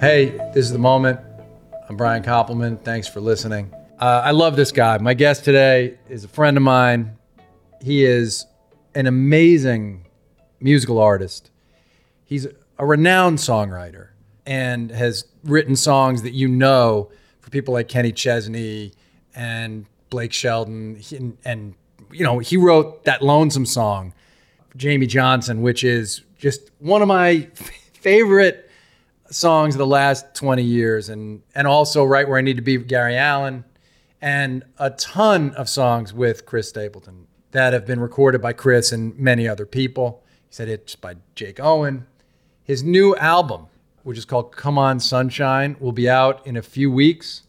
Hey, this is the moment. I'm Brian Koppelman. Thanks for listening. Uh, I love this guy. My guest today is a friend of mine. He is an amazing musical artist. He's a renowned songwriter and has written songs that you know for people like Kenny Chesney and Blake Shelton. He- and, you know, he wrote that Lonesome song, Jamey Johnson, which is just one of my favorite songs of the last 20 years. And, and also Right Where I Need to Be with Gary Allan and a ton of songs with Chris Stapleton that have been recorded by Chris and many other people. He said it's by Jake Owen. His new album, which is called Come On Sunshine, will be out in a few weeks.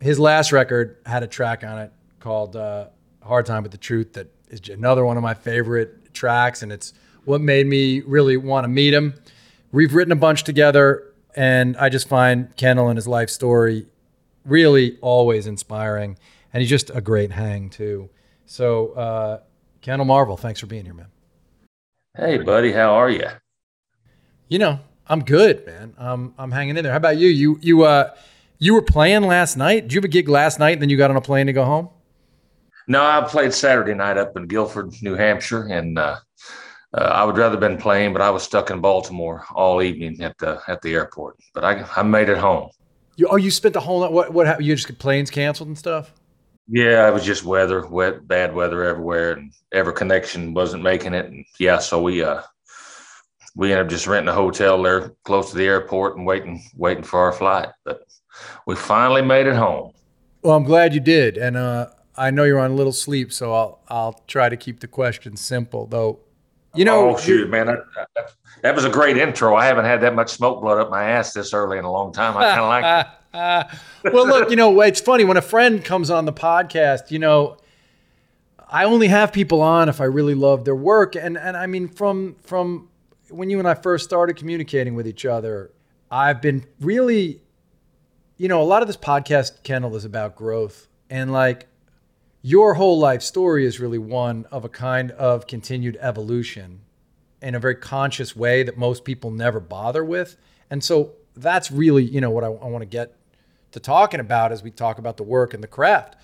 His last record had a track on it called uh, Hard Time with the Truth, that is another one of my favorite tracks, and it's what made me really want to meet him. We've written a bunch together, and I just find Kendell and his life story really always inspiring, and he's just a great hang, too. So, uh, Kendell Marvel, thanks for being here, man. Hey, buddy, how are you? You know, I'm good, man. Um, I'm hanging in there. How about you? You you uh you were playing last night. Did you have a gig last night and then you got on a plane to go home? No, I played Saturday night up in Gilford, New Hampshire, and uh, uh, I would rather been playing, but I was stuck in Baltimore all evening at the at the airport. But I I made it home. You, oh, you spent the whole night. What what happened? You just planes canceled and stuff. Yeah, it was just weather, wet, bad weather everywhere, and every Connection wasn't making it. And yeah, so we uh we ended up just renting a hotel there close to the airport and waiting waiting for our flight. But we finally made it home. Well, I'm glad you did, and uh, I know you're on a little sleep, so I'll I'll try to keep the questions simple. Though, you know, oh shoot, man, that, that, that was a great intro. I haven't had that much smoke blood up my ass this early in a long time. I kind of like it. well, look, you know, it's funny when a friend comes on the podcast, you know, I only have people on if I really love their work. And and I mean from from when you and I first started communicating with each other, I've been really you know, a lot of this podcast Kendell is about growth and like your whole life story is really one of a kind of continued evolution in a very conscious way that most people never bother with. And so that's really, you know, what I, I want to get to talking about as we talk about the work and the craft.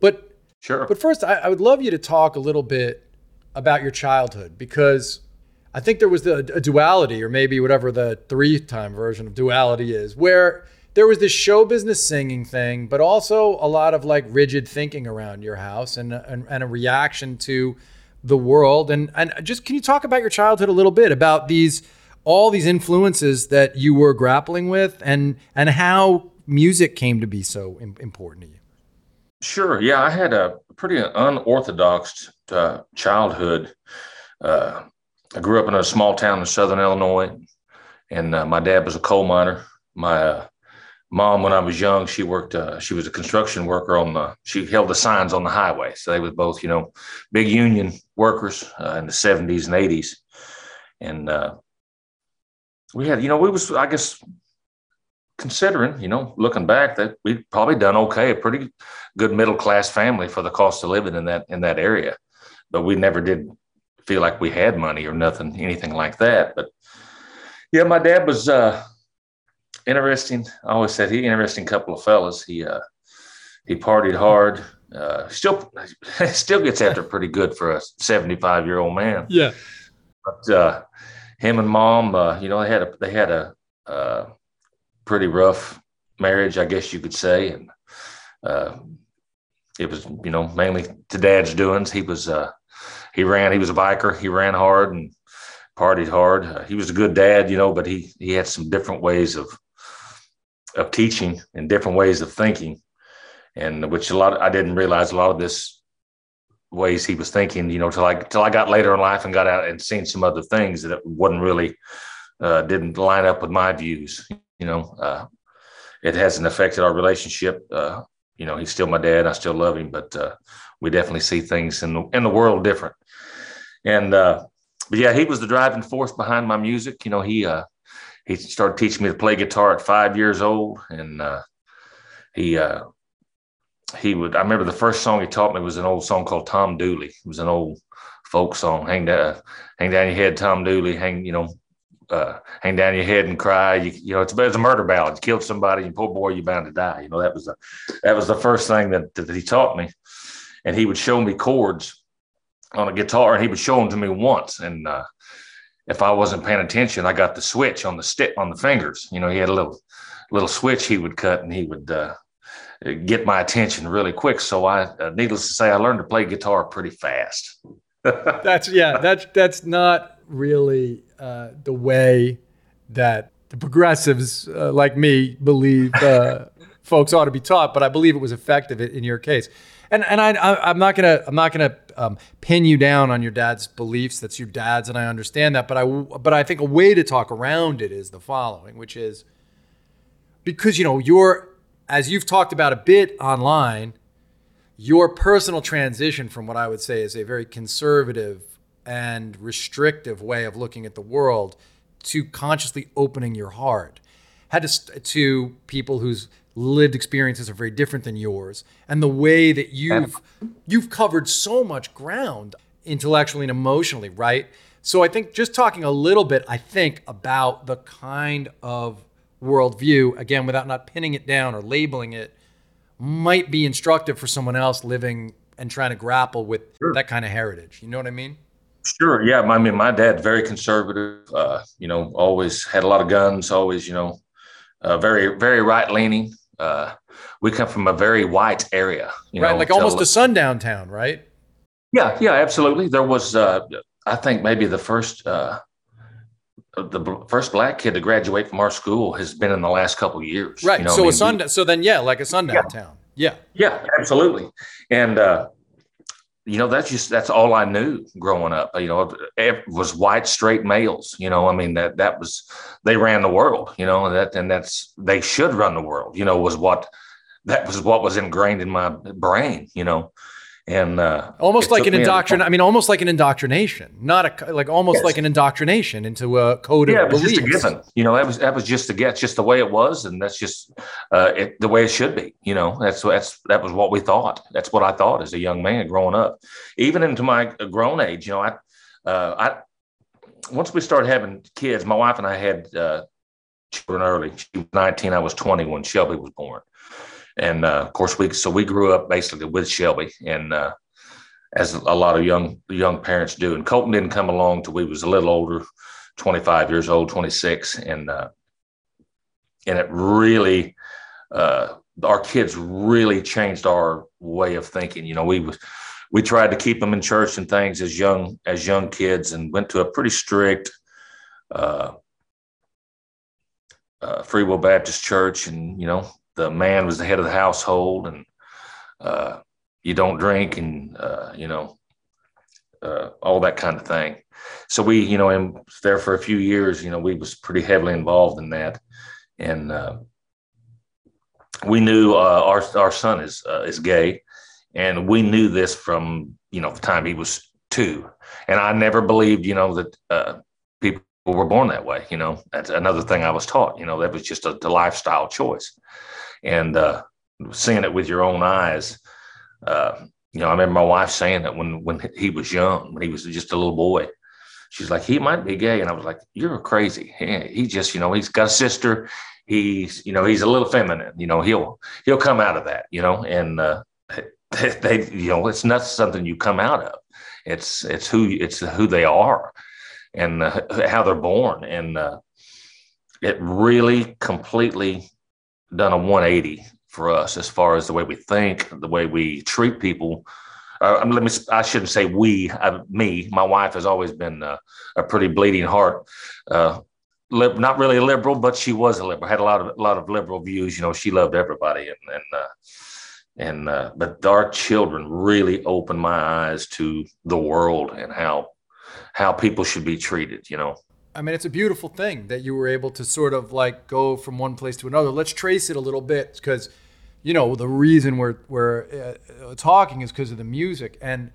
But Sure. but first, I, I would love you to talk a little bit about your childhood because I think there was the, a duality, or maybe whatever the three time version of duality is, where there was this show business singing thing, but also a lot of like rigid thinking around your house and, and, and a reaction to the world. And, and just can you talk about your childhood a little bit about these, all these influences that you were grappling with and, and how music came to be so important to you? Sure. Yeah, I had a pretty unorthodox uh, childhood. Uh, I grew up in a small town in southern Illinois, and uh, my dad was a coal miner. My uh, mom, when I was young, she worked. Uh, she was a construction worker on the. She held the signs on the highway, so they was both, you know, big union workers uh, in the seventies and eighties, and we had, you know, we was, I guess, considering, you know, looking back, that we'd probably done okay, a pretty good middle class family for the cost of living in that in that area. But we never did feel like we had money or nothing, anything like that. But yeah, my dad was uh interesting. I always said he interesting couple of fellas. He uh he partied hard. Uh still still gets after pretty good for a 75 year old man. Yeah. But uh him and mom, uh, you know, they had a they had a uh pretty rough marriage, I guess you could say. And uh, it was, you know, mainly to dad's doings. He was, uh, he ran, he was a biker. He ran hard and partied hard. Uh, he was a good dad, you know, but he, he had some different ways of, of teaching and different ways of thinking. And which a lot, I didn't realize a lot of this ways he was thinking, you know, till I, till I got later in life and got out and seen some other things that wasn't really, uh, didn't line up with my views you know, uh, it hasn't affected our relationship. Uh, you know, he's still my dad. I still love him, but uh, we definitely see things in the in the world different. And uh, but yeah, he was the driving force behind my music. You know, he uh, he started teaching me to play guitar at five years old, and uh, he uh, he would. I remember the first song he taught me was an old song called Tom Dooley. It was an old folk song. Hang down, hang down your head, Tom Dooley. Hang, you know, uh, hang down your head and cry. You, you know, it's, it's a murder ballad. You killed somebody, and poor boy, you're bound to die. You know, that was the that was the first thing that, that he taught me. And he would show me chords on a guitar, and he would show them to me once. And uh, if I wasn't paying attention, I got the switch on the stick on the fingers. You know, he had a little little switch he would cut, and he would uh, get my attention really quick. So I, uh, needless to say, I learned to play guitar pretty fast. that's yeah. That's that's not really uh, the way that the progressives uh, like me believe uh, folks ought to be taught. But I believe it was effective in your case. And and I, I am not gonna I'm not gonna um, pin you down on your dad's beliefs. That's your dad's, and I understand that. But I but I think a way to talk around it is the following, which is because you know you're as you've talked about a bit online, your personal transition from what I would say is a very conservative and restrictive way of looking at the world to consciously opening your heart had to to people whose lived experiences are very different than yours and the way that you've you've covered so much ground intellectually and emotionally right so i think just talking a little bit i think about the kind of worldview, again, without not pinning it down or labeling it, might be instructive for someone else living and trying to grapple with sure. that kind of heritage. You know what I mean? Sure. Yeah. I mean, my dad very conservative. Uh, you know, always had a lot of guns. Always, you know, uh, very very right leaning. Uh, we come from a very white area. right, know, like almost a sundown town, right? Yeah. Yeah. Absolutely. There was, uh, I think, maybe the first uh, the first black kid to graduate from our school has been in the last couple years. Right. You know so I mean? a sundown. So then, yeah, like a sundown yeah. town. Yeah. Yeah, absolutely. And uh, you know, that's just that's all I knew growing up. You know, it was white straight males. You know, I mean that that was they ran the world. You know, and that and that's they should run the world. You know, was what that was what was ingrained in my brain. You know, and uh, almost like an indoctrination. I mean, almost like an indoctrination, not a like almost yes. like an indoctrination into a code yeah, of beliefs. Just a given. You know, that was that was just the get, just the way it was, and that's just uh, it, the way it should be. You know, that's that's that was what we thought. That's what I thought as a young man growing up, even into my grown age. You know, I uh, I once we started having kids, my wife and I had uh, children early. She was 19, I was 20 when Shelby was born and uh, of course we so we grew up basically with Shelby, and uh, as a lot of young young parents do. And Colton didn't come along till we was a little older, 25 years old, 26, and uh, and it really uh, our kids really changed our way of thinking. You know, we was we tried to keep them in church and things as young as young kids, and went to a pretty strict. Uh, uh, Free Will Baptist Church, and you know, the man was the head of the household and uh, you don't drink and uh, you know uh, all that kind of thing. So we you know and there for a few years you know we was pretty heavily involved in that. And uh, we knew uh, our our son is uh, is gay. And we knew this from you know the time he was two. And i never believed you know that were born that way you know that's another thing i was taught you know that was just a, a lifestyle choice and uh, seeing it with your own eyes. Uh, you know, I remember my wife saying that when when he was young, when he was just a little boy, she's like, he might be gay, and I was like, you're crazy. He, he just, you know, he's got a sister. He's, you know, he's a little feminine. You know, he'll he'll come out of that. You know, and uh, they, you know, it's not something you come out of. It's it's who it's who they are, and uh, how they're born, and uh, it really completely done a 180 for us as far as the way we think, the way we treat people. Uh, let me. I shouldn't say we. Uh, me. My wife has always been uh, a pretty bleeding heart. Uh, Lib, not really a liberal, but she was a liberal. Had a lot of a lot of liberal views. You know, she loved everybody, and and and uh, but our children really opened my eyes to the world and how how people should be treated. You know. I mean, it's a beautiful thing that you were able to sort of like go from one place to another. Let's trace it a little bit because, you know, the reason we're we're uh, talking is because of the music and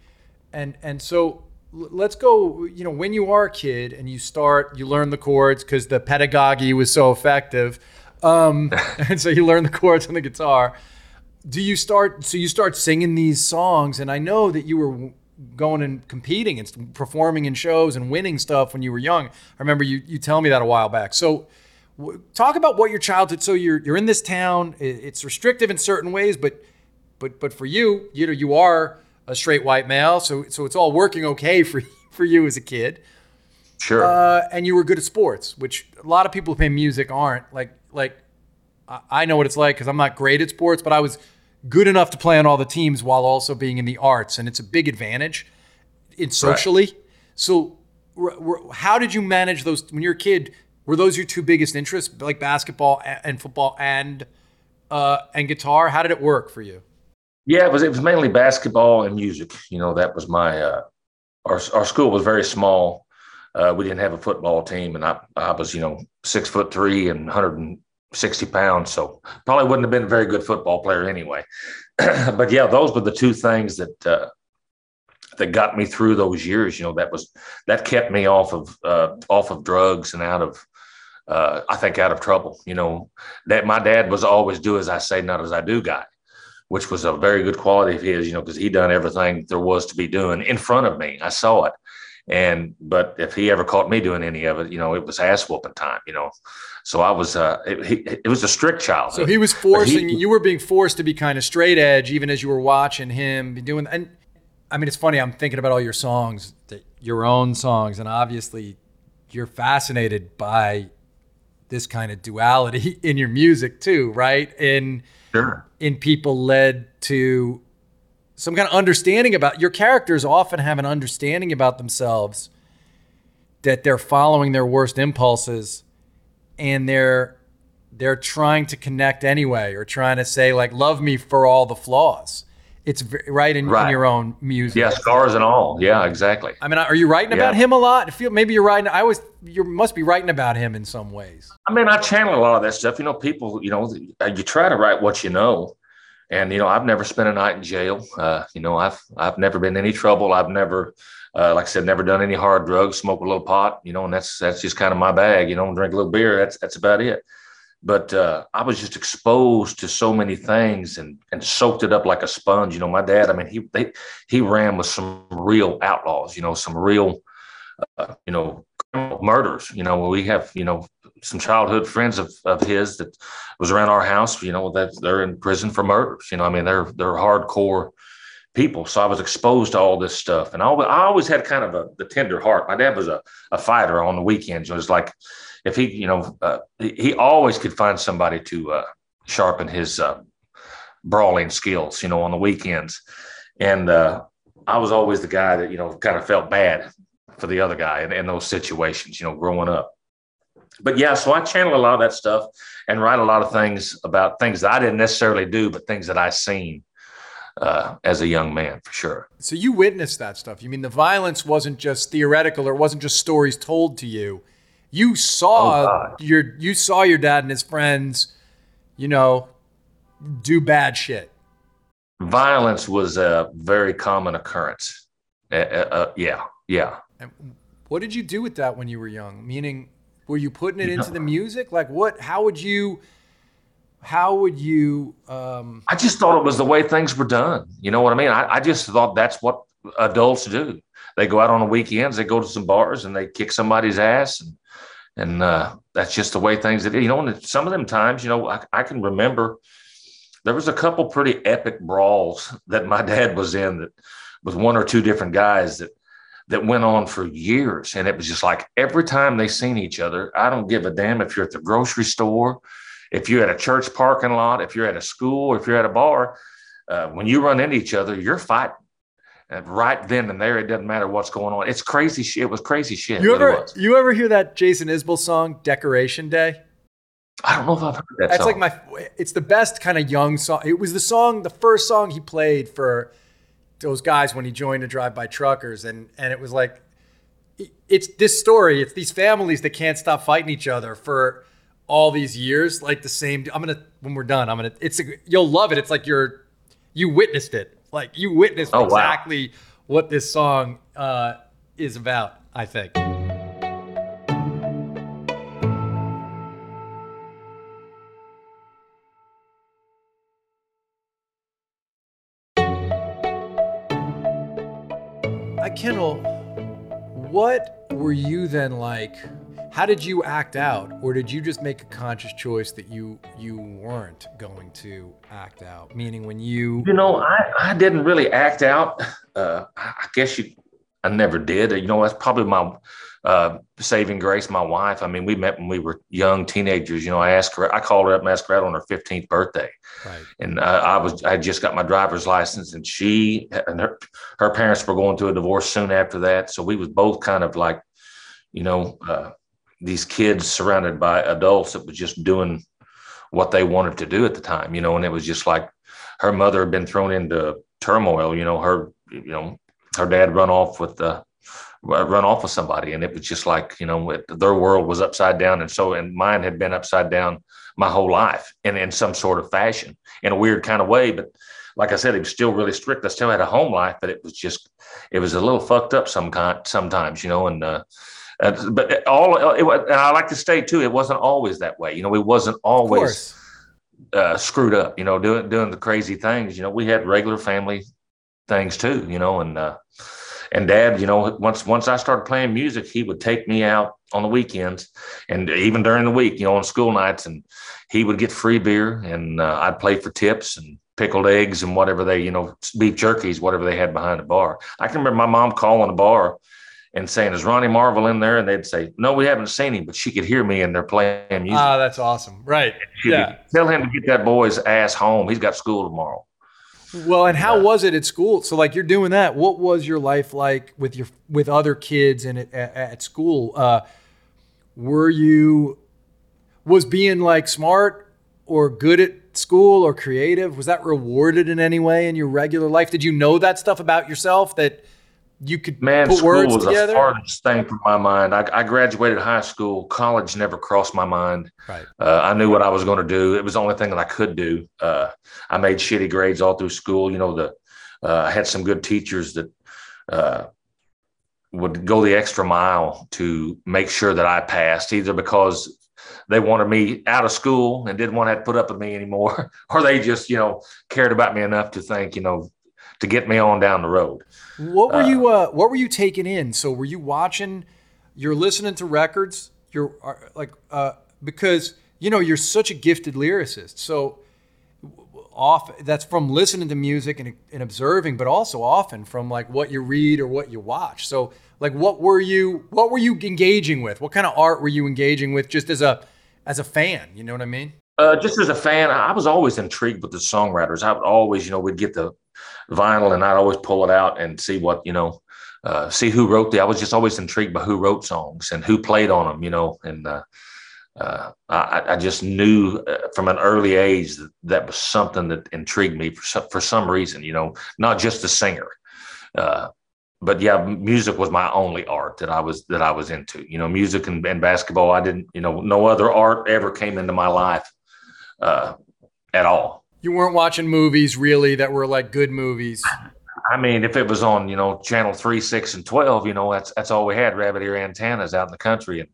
and and so let's go. You know, when you are a kid and you start, you learn the chords because the pedagogy was so effective, um, and so you learn the chords on the guitar. Do you start? So you start singing these songs, and I know that you were going and competing and performing in shows and winning stuff when you were young. I remember you you telling me that a while back. So w- talk about what your childhood. So you're you're in this town. It's restrictive in certain ways, but but but for you, you know, you are a straight white male, so so it's all working okay for for you as a kid. Sure. Uh, and you were good at sports, which a lot of people who play music aren't. Like like I know what it's like because I'm not great at sports, but I was good enough to play on all the teams while also being in the arts, and it's a big advantage in socially. Right. So, how did you manage those when you're a kid? Were those your two biggest interests, like basketball and football and uh, and guitar? How did it work for you? Yeah, it was it was mainly basketball and music. You know, that was my uh, our our school was very small. Uh, we didn't have a football team, and I I was you know six foot three and one hundred and 160 pounds, so probably wouldn't have been a very good football player anyway. but yeah, those were the two things that uh, that got me through those years. You know, that was that kept me off of uh, off of drugs and out of uh, I think out of trouble. You know, that my dad was always do as I say, not as I do guy which was a very good quality of his, you know, because he done everything there was to be doing in front of me. I saw it. And but if he ever caught me doing any of it, you know, it was ass whooping time, you know. So I was uh it, it was a strict child. So he was forcing he, you were being forced to be kind of straight edge even as you were watching him be doing and I mean it's funny, I'm thinking about all your songs, your own songs, and obviously you're fascinated by this kind of duality in your music too, right? And sure. in people led to some kind of understanding about your characters often have an understanding about themselves that they're following their worst impulses and they're they're trying to connect anyway or trying to say like love me for all the flaws. It's right in, right. in, your own music. Yeah scars and all. Yeah exactly. I mean are you writing about yeah. him a lot? I feel maybe you're writing i always you must be writing about him in some ways. I mean i channel a lot of that stuff. You know people you know you try to write what you know and you know, I've never spent a night in jail. Uh, you know, I've I've never been in any trouble. I've never, uh, like I said, never done any hard drugs, smoke a little pot. You know, and that's that's just kind of my bag. You know, drink a little beer. That's that's about it. But uh, I was just exposed to so many things and and soaked it up like a sponge. You know, my dad. I mean, he they, he ran with some real outlaws. You know, some real, uh, you know, murders. You know, we have you know some childhood friends of, of his that was around our house, you know, that they're in prison for murders. You know, I mean, they're they're hardcore people. So I was exposed to all this stuff, and I always, I always had kind of a the tender heart. My dad was a, a fighter on the weekends. It was like if he, you know, uh, he, always could find somebody to uh, sharpen his uh, brawling skills. You know, on the weekends, and uh, I was always the guy that you know kind of felt bad for the other guy in, in those situations. You know, growing up but yeah, so I channel a lot of that stuff and write a lot of things about things that I didn't necessarily do, but things that I seen uh, as a young man for sure. So you witnessed that stuff. You mean the violence wasn't just theoretical or it wasn't just stories told to you. You saw oh, your you saw your dad and his friends, you know, do bad shit. Violence was a very common occurrence. Uh, uh, uh yeah, yeah. And what did you do with that when you were young? Meaning, were you putting it into the music? Like what? How would you? How would you? Um... I just thought it was the way things were done. You know what I mean? I, I just thought that's what adults do. They go out on the weekends, they go to some bars, and they kick somebody's ass, and and uh, that's just the way things That, You know, and some of them times, you know, I, I can remember there was a couple pretty epic brawls that my dad was in that with one or two different guys that that went on for years. And it was just like every time they seen each other, I don't give a damn if you're at the grocery store, if you're at a church parking lot, if you're at a school, if you're at a bar, uh, when you run into each other, you're fighting. And right then and there, it doesn't matter what's going on. It's crazy shit. It was crazy shit. You ever you ever hear that Jason Isbell song, Decoration Day? I don't know if I've heard that. That's song. like my. It's the best kind of young song. It was the song, the first song he played for those guys when he joined the drive by truckers and and it was like it's this story it's these families that can't stop fighting each other for all these years like the same i'm gonna when we're done i'm gonna it's a, you'll love it it's like you're you witnessed it like you witnessed oh, exactly wow. what this song uh, is about i think Kendell, what were you then like? How did you act out, or did you just make a conscious choice that you you weren't going to act out? Meaning, when you you know, I I didn't really act out. Uh, I guess you, I never did. You know, that's probably my uh, saving grace, my wife. I mean, we met when we were young teenagers. You know, I asked her, I called her up and asked her out on her 15th birthday. Right. And uh, I was, I just got my driver's license and she and her, her parents were going through a divorce soon after that. So we was both kind of like, you know, uh, these kids surrounded by adults that was just doing what they wanted to do at the time, you know, and it was just like her mother had been thrown into turmoil, you know, her, you know, her dad run off with the, run off with somebody and it was just like you know it, their world was upside down and so and mine had been upside down my whole life and in some sort of fashion in a weird kind of way but like i said it was still really strict i still had a home life but it was just it was a little fucked up some kind sometimes you know and uh, uh but all it, and I like to state too, it wasn't always that way. You know, it wasn't always uh, screwed up. You know, doing doing the crazy things. You know, we had regular family things too. You know, and uh, and dad, you know, once once I started playing music, he would take me out on the weekends and even during the week, you know, on school nights, and he would get free beer, and uh, I'd play for tips and pickled eggs and whatever they, you know, beef jerkies, whatever they had behind the bar. I can remember my mom calling the bar and saying, "Is Ronnie Marvel in there?" And they'd say, "No, we haven't seen him," but she could hear me and they're playing music. Ah, that's awesome. Right? yeah. Tell him to get that boy's ass home. He's got school tomorrow. Well, and how was it at school? So, like, you're doing that. What was your life like with your with other kids and at, at school? Uh, were you was being like smart or good at school or creative? Was that rewarded in any way in your regular life? Did you know that stuff about yourself that you could man put school words was together? the hardest thing for my mind. I, I, graduated high school. College never crossed my mind. Right. Uh, i knew what i was going to do. It was the only thing that i could do. Uh, i made shitty grades all through school. You know the uh, i had some good teachers that uh, would go the extra mile to make sure that i passed either because they wanted me out of school and didn't want to, to put up with me anymore or they just you know cared about me enough to think you know to get me on down the road. What were uh, you uh, What were you taking in? So were you watching? You're listening to records. You're like uh, because you know you're such a gifted lyricist. So off that's from listening to music and, and observing, but also often from like what you read or what you watch. So like what were you what were you engaging with? What kind of art were you engaging with just as a as a fan? You know what I mean? Uh, just as a fan, I was always intrigued with the songwriters. I would always, you know, we'd get the vinyl and I'd always pull it out and see what, you know, uh, see who wrote the, I was just always intrigued by who wrote songs and who played on them, you know, and, uh, uh, I, I, just knew uh, from an early age that that was something that intrigued me for some, for some reason, you know, not just the singer. Uh, but yeah, music was my only art that I was that I was into. You know, music and, and basketball. I didn't, you know, no other art ever came into my life uh, at all. You weren't watching movies really that were like good movies. I mean, if it was on, you know, channel three, six, and twelve, you know, that's that's all we had rabbit ear antennas out in the country, and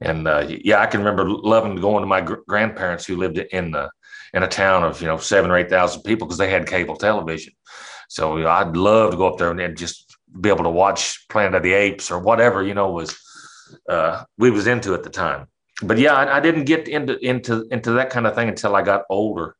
and uh, yeah, I can remember loving going to my gr- grandparents who lived in the in a town of you know seven or eight thousand people because they had cable television. So you know, I'd love to go up there and just be able to watch Planet of the Apes or whatever you know was uh, we was into at the time. But yeah, I, I didn't get into into into that kind of thing until I got older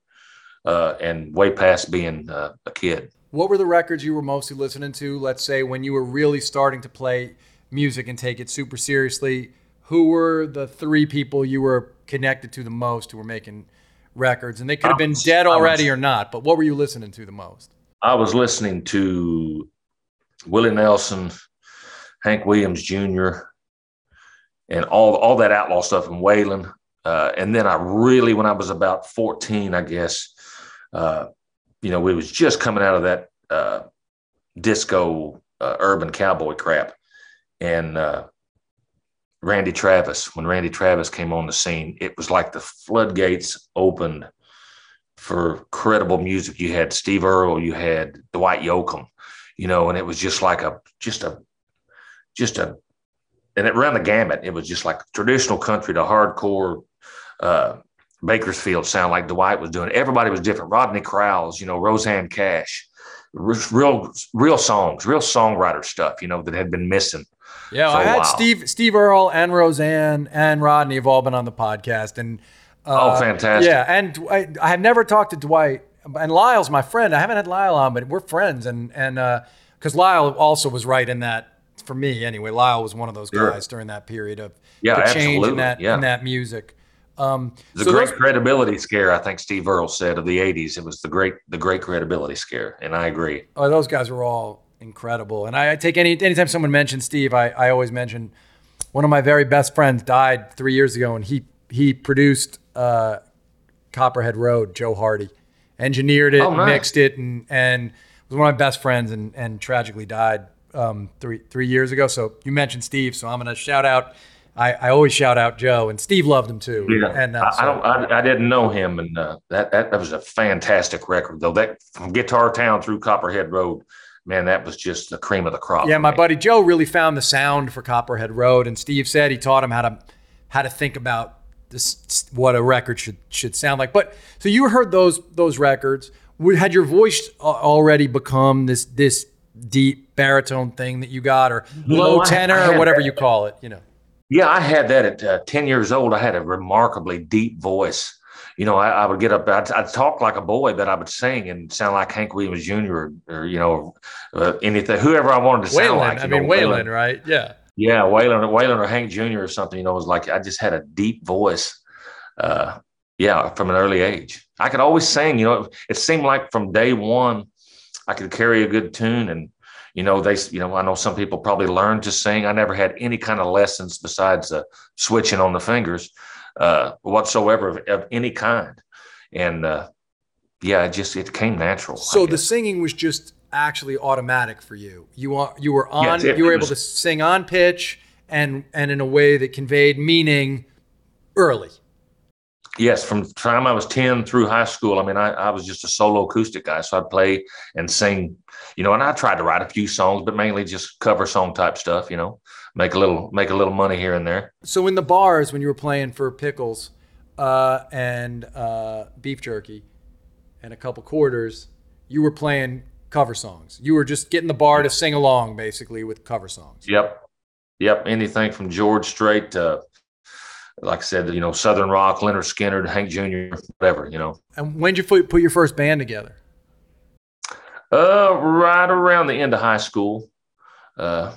uh, and way past being uh, a kid. What were the records you were mostly listening to? Let's say when you were really starting to play music and take it super seriously. Who were the three people you were connected to the most who were making records? And they could have been was, dead already was, or not, but what were you listening to the most? I was listening to Willie Nelson, Hank Williams Jr., and all all that outlaw stuff in Waylon. Uh, and then I really, when I was about 14, I guess, uh, you know, we was just coming out of that uh, disco uh, urban cowboy crap, and uh, Randy Travis. When Randy Travis came on the scene, it was like the floodgates opened for credible music. You had Steve Earle, you had Dwight Yoakam, you know, and it was just like a just a just a and it ran the gamut. It was just like traditional country to hardcore uh, Bakersfield sound like Dwight was doing. Everybody was different. Rodney Crowell, you know, Rosanne Cash, real real songs, real songwriter stuff, you know, that had been missing. Yeah, I had Steve Steve Earle and Rosanne and Rodney have all been on the podcast, and uh, oh, fantastic! Yeah, and I, I have never talked to Dwight, and Lyle's my friend. I haven't had Lyle on, but we're friends, and and because uh, Lyle also was right in that for me anyway. Lyle was one of those guys during that period of yeah, the change in that yeah. in that music. Um, the so great those, credibility scare, I think Steve Earle said of the '80s. It was the great, the great credibility scare, and I agree. Oh, those guys were all incredible. And I, I take any anytime someone mentions Steve, I, I always mention one of my very best friends died three years ago, and he he produced uh, Copperhead Road. Joe Hardy engineered it, oh, nice. mixed it, and and was one of my best friends, and and tragically died um, three three years ago. So you mentioned Steve, so I'm gonna shout out I, I always shout out Joe, and Steve loved him too. Yeah, and uh, I, don't. I, I, didn't know him, and uh, that, that that was a fantastic record though. That from Guitar Town through Copperhead Road, man, that was just the cream of the crop. Yeah, my me. buddy Joe really found the sound for Copperhead Road, and Steve said he taught him how to how to think about this, what a record should should sound like. But so you heard those those records. Had your voice already become this this deep baritone thing that you got, or low tenor, or whatever you call it? You know. Yeah, I had that at uh, 10 years old. I had a remarkably deep voice. You know, I, I would get up, I'd, I'd, talk like a boy, but I would sing and sound like Hank Williams Jr. or, or you know, uh, anything, whoever I wanted to Waylon, sound like. I mean, know, Waylon, Waylon, right? Yeah. Yeah, Waylon, Waylon or Hank Jr. or something, you know, was like, I just had a deep voice. Uh, yeah, from an early age. I could always sing, you know, it, it seemed like from day one, I could carry a good tune and you know they you know i know some people probably learned to sing. I never had any kind of lessons besides uh, switching on the fingers uh, whatsoever of, of, any kind. And uh, yeah it just it came natural so the singing was just actually automatic for you. You are you were on it, you were able was, to sing on pitch and and in a way that conveyed meaning early. Yes, from the time I was 10 through high school, I mean, I, I was just a solo acoustic guy. So I'd play and sing, you know, and I tried to write a few songs, but mainly just cover song type stuff, you know, make a little, make a little money here and there. So in the bars, when you were playing for pickles uh, and uh, beef jerky and a couple quarters, you were playing cover songs. You were just getting the bar to sing along basically with cover songs. Yep. Yep. Anything from George Strait to like I said, you know, Southern Rock, Lynyrd Skynyrd, Hank Jr., whatever, you know. And when did you put your first band together? Uh, right around the end of high school. Uh,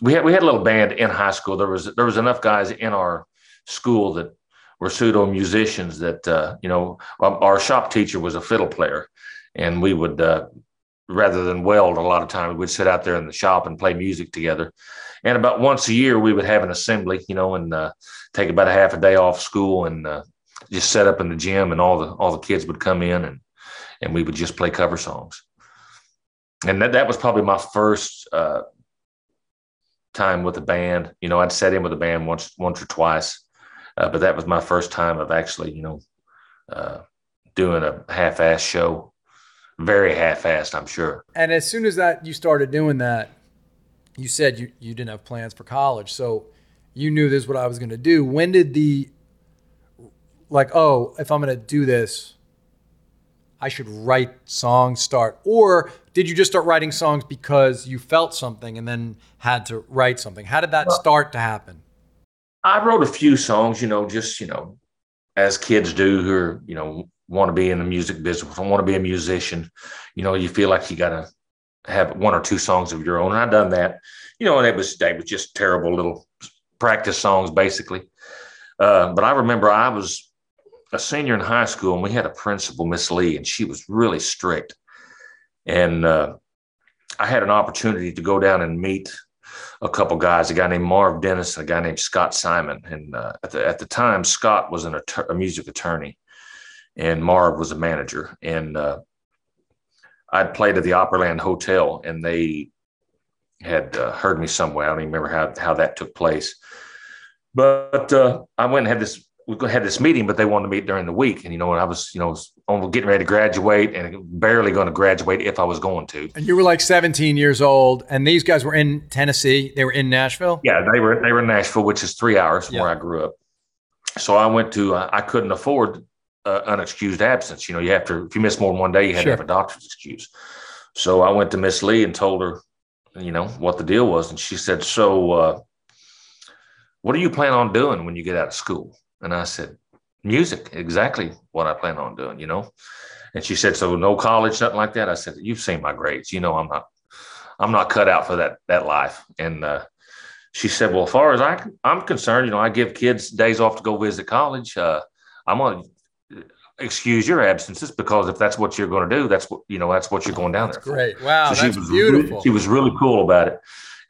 we had we had a little band in high school. There was there was enough guys in our school that were pseudo musicians that uh, you know our shop teacher was a fiddle player, and we would uh, rather than weld a lot of times we'd sit out there in the shop and play music together and about once a year we would have an assembly, you know, and uh, take about a half a day off school and uh, just set up in the gym, and all the all the kids would come in and and we would just play cover songs. And that that was probably my first uh, time with a band. You know, I'd sat in with a band once once or twice, uh, but that was my first time of actually, you know, uh, doing a half-ass show. Very half-assed, I'm sure. And as soon as that you started doing that, you said you, you didn't have plans for college. So you knew this is what I was going to do. When did the, like, oh, if I'm going to do this, I should write songs start? Or did you just start writing songs because you felt something and then had to write something? How did that well, start to happen? I wrote a few songs, you know, just, you know, as kids do who are, you know, want to be in the music business, I want to be a musician. You know, you feel like you got to have one or two songs of your own. And I done that, you know, and it was they was just terrible little practice songs basically. Uh, but I remember I was a senior in high school and we had a principal, Miss Lee, and she was really strict. And uh, I had an opportunity to go down and meet a couple guys, a guy named Marv Dennis and a guy named Scott Siman. And uh, at, the, at the time, Scott was an att- a music attorney and Marv was a manager. And uh, I'd played at the Opryland Hotel, and they had uh, heard me somewhere. I don't even remember how how that took place. But uh, I went and had this we had this meeting, but they wanted to meet during the week. And you know, I was you know getting ready to graduate and barely going to graduate if I was going to. And you were like 17 years old, and these guys were in Tennessee. They were in Nashville. Yeah, they were they were in Nashville, which is three hours from yeah. where I grew up. So I went to uh, I couldn't afford uh, unexcused absence. You know, you have to if you miss more than one day, you had sure. to have a doctor's excuse. So I went to Miss Lee and told her, you know, what the deal was. And she said, So, uh, what do you plan on doing when you get out of school? And I said, Music, exactly what I plan on doing, you know. And she said, So no college, nothing like that. I said, You've seen my grades. You know, I'm not I'm not cut out for that that life. And uh, she said, Well, as far as I, I'm concerned, you know, I give kids days off to go visit college. Uh, I'm going to excuse your absences because if that's what you're going to do, that's what, you know, that's what you're going down that's there. Great. Wow. So that's she was beautiful. She was really cool about it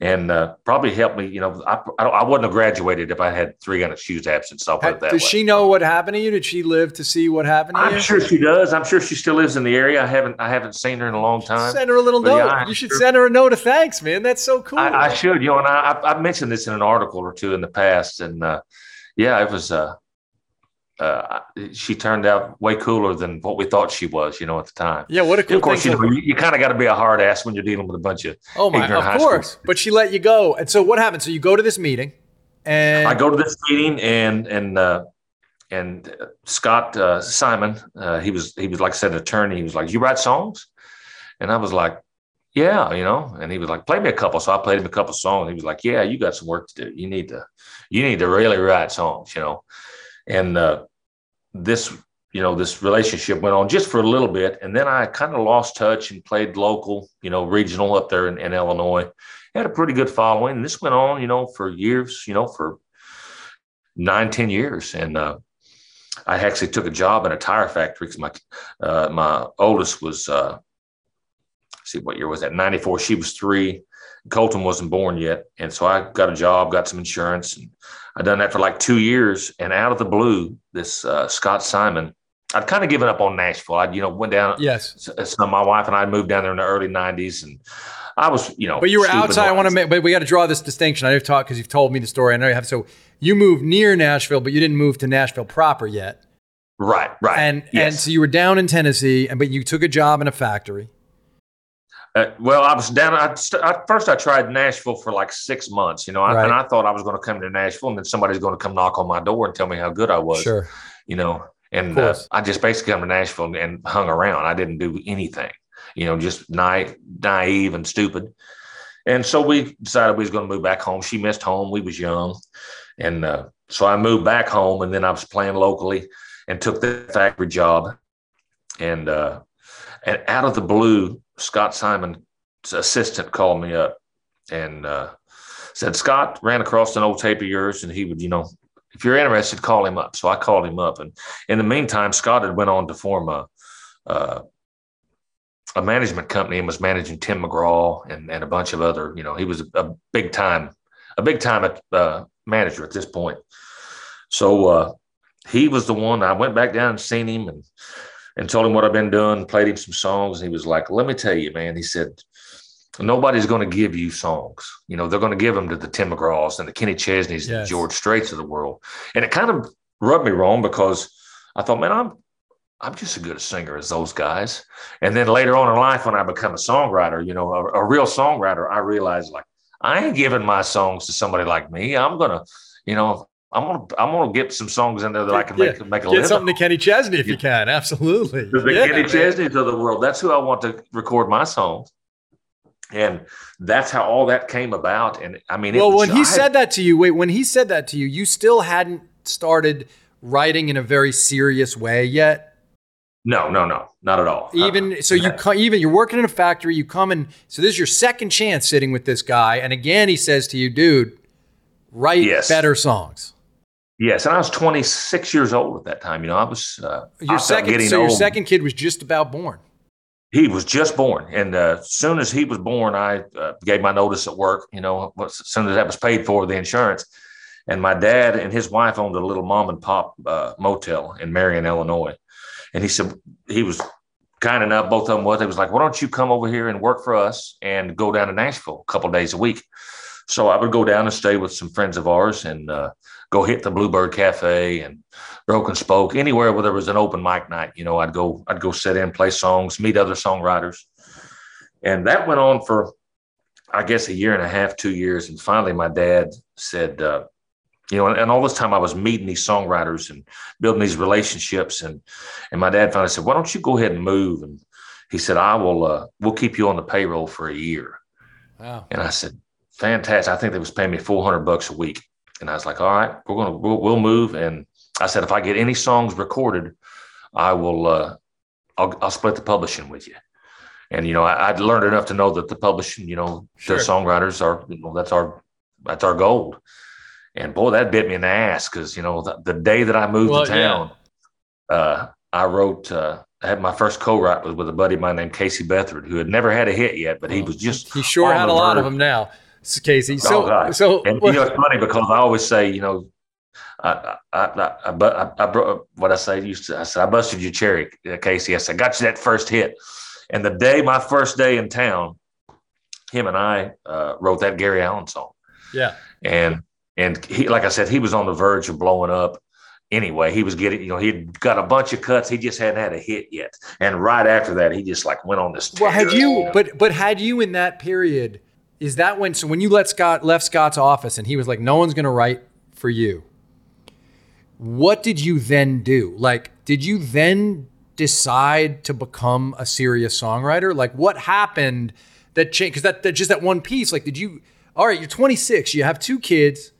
and uh, probably helped me. You know, I, I, wouldn't have graduated if I had three unexcused absence. I'll put it that does way. she know what happened to you? Did she live to see what happened to I'm you? I'm sure she does. I'm sure she still lives in the area. I haven't I haven't seen her in a long time. Send her a little But note. yeah, you should sure. send her a note of thanks, man. That's so cool. I, I should, you know, and I, I I mentioned this in an article or two in the past, and uh, yeah, it was. Uh, uh, she turned out way cooler than what we thought she was, you know, at the time. yeah, what a cool of course, thing. you, know, you, you kind of got to be a hard ass when you're dealing with a bunch of. oh my, of course. But she let you go. And so what happened? So you go to this meeting, and I go to this meeting and and uh, and uh, Scott uh, Siman, uh, he was he was like I said, an attorney. He was like, "You write songs," and I was like, "Yeah," you know. And he was like, "Play me a couple." So I played him a couple songs. He was like, "Yeah, you got some work to do. You need to you need to really write songs," you know. And uh, this you know this relationship went on just for a little bit, and then I kind of lost touch and played local, you know, regional up there in, in Illinois. Had a pretty good following. And this went on, you know, for years, you know, for nine, ten years. And uh, I actually took a job in a tire factory because my uh, my oldest was uh, see what year was that? Ninety four. She was three. Colton wasn't born yet, and so I got a job, got some insurance, and I done that for like two years. And out of the blue, this uh, Scott Siman, I'd kind of given up on Nashville. I you know went down. yes. So, so my wife and I moved down there in the early '90s, and I was you know. But you were outside. I want to make, but we got to draw this distinction. I know you've talked because you've told me the story. I know you have. So you moved near Nashville, but you didn't move to Nashville proper yet. Right, right. And and so you were down in Tennessee, and but you took a job in a factory. Uh, well, I was down. I, I first I tried Nashville for like six months, you know, I, Right. and I thought I was going to come to Nashville, and then somebody's going to come knock on my door and tell me how good I was, Sure. you know. And uh. I just basically come to Nashville and, and hung around. I didn't do anything, you know, just na- naive and stupid. And so we decided we was going to move back home. She missed home. We was young, and uh, so I moved back home. And then I was playing locally and took the factory job. And uh, and out of the blue, Scott Siman's assistant called me up and uh, said, Scott ran across an old tape of yours, and he would, you know, if you're interested, call him up. So I called him up, and in the meantime, Scott had went on to form a uh, a management company and was managing Tim McGraw and, and a bunch of other, you know, he was a, a big time, a big time uh, manager at this point. So uh, he was the one. I went back down and seen him and and told him what I've been doing, played him some songs. And he was like, "Let me tell you, man." He said, "Nobody's going to give you songs. You know, they're going to give them to the Tim McGraws and the Kenny Chesneys and the George Straits of the world." And it kind of rubbed me wrong because I thought, man, I'm I'm just as good a singer as those guys. And then later on in life, when I become a songwriter, you know, a, a real songwriter, I realized like I ain't giving my songs to somebody like me. I'm gonna, you know, I'm gonna I'm gonna get some songs in there that I can make Yeah. make a Get living. something to Kenny Chesney if you can. Absolutely. The Yeah, Kenny man. Chesneys of the world. That's who I want to record my songs. And that's how all that came about. And I mean, it Well, was- when he I- said that to you, wait, when he said that to you, you still hadn't started writing in a very serious way yet. no, no, no, not at all. Even Uh, so, you come, even you're working in a factory. You come and so this is your second chance sitting with this guy, and again he says to you, "Dude, write Yes. better songs." Yes, and I was 26 years old at that time. You know, I was uh, Your felt second, so your old. second kid was just about born. He was just born, and uh, as soon as he was born, I uh, gave my notice at work. You know, as soon as that was paid for, the insurance. And my dad and his wife owned a little mom and pop uh, motel in Marion, Illinois. And he said he was kind enough. Both of them was. They was like, "Why don't you come over here and work for us and go down to Nashville a couple days a week?" So I would go down and stay with some friends of ours and uh, go hit the Bluebird Cafe and Broken Spoke, anywhere where there was an open mic night. You know, I'd go, I'd go sit in, play songs, meet other songwriters, and that went on for, I guess, a year and a half, two years, and finally, my dad said, uh, you know, and, and all this time I was meeting these songwriters and building these relationships, and and my dad finally said, why don't you go ahead and move and he said, "I will. Uh, we'll keep you on the payroll for a year." Wow. And I said, "Fantastic!" I think they was paying me four hundred bucks a week, and I was like, "All right, we're gonna we'll, we'll move." And I said, "If I get any songs recorded, I will. Uh, I'll, I'll split the publishing with you." And you know, I, would learned enough to know that the publishing, you know, sure. the songwriters are, you know, that's our that's our gold. And boy, that bit me in the ass because you know the, the, day that I moved well, to town, yeah. uh, I wrote. Uh, I had my first co-write was with a buddy of mine named Casey Beathard, who had never had a hit yet, but he was just he sure had a lot of them now. Casey. So, oh, so and you know it's funny because I always say, you know, I, I, I, I, I, I what I say used to, I said, I busted your cherry, uh, Casey. I said, got you that first hit. And the day, my first day in town, him and I uh, wrote that Gary Allan song. Yeah. And, and he, like I said, he was on the verge of blowing up anyway. He was getting, you know, he'd got a bunch of cuts. He just hadn't had a hit yet. And right after that, he just like went on this. Well, had you, but, but had you in that period, is that when, so when you let Scott, left Scott's office and he was like, no one's going to write for you. What did you then do? Like, did you then decide to become a serious songwriter? Like, what happened that changed? Because that, that just that one piece. Like, did you? All right, you're 26. You have two kids.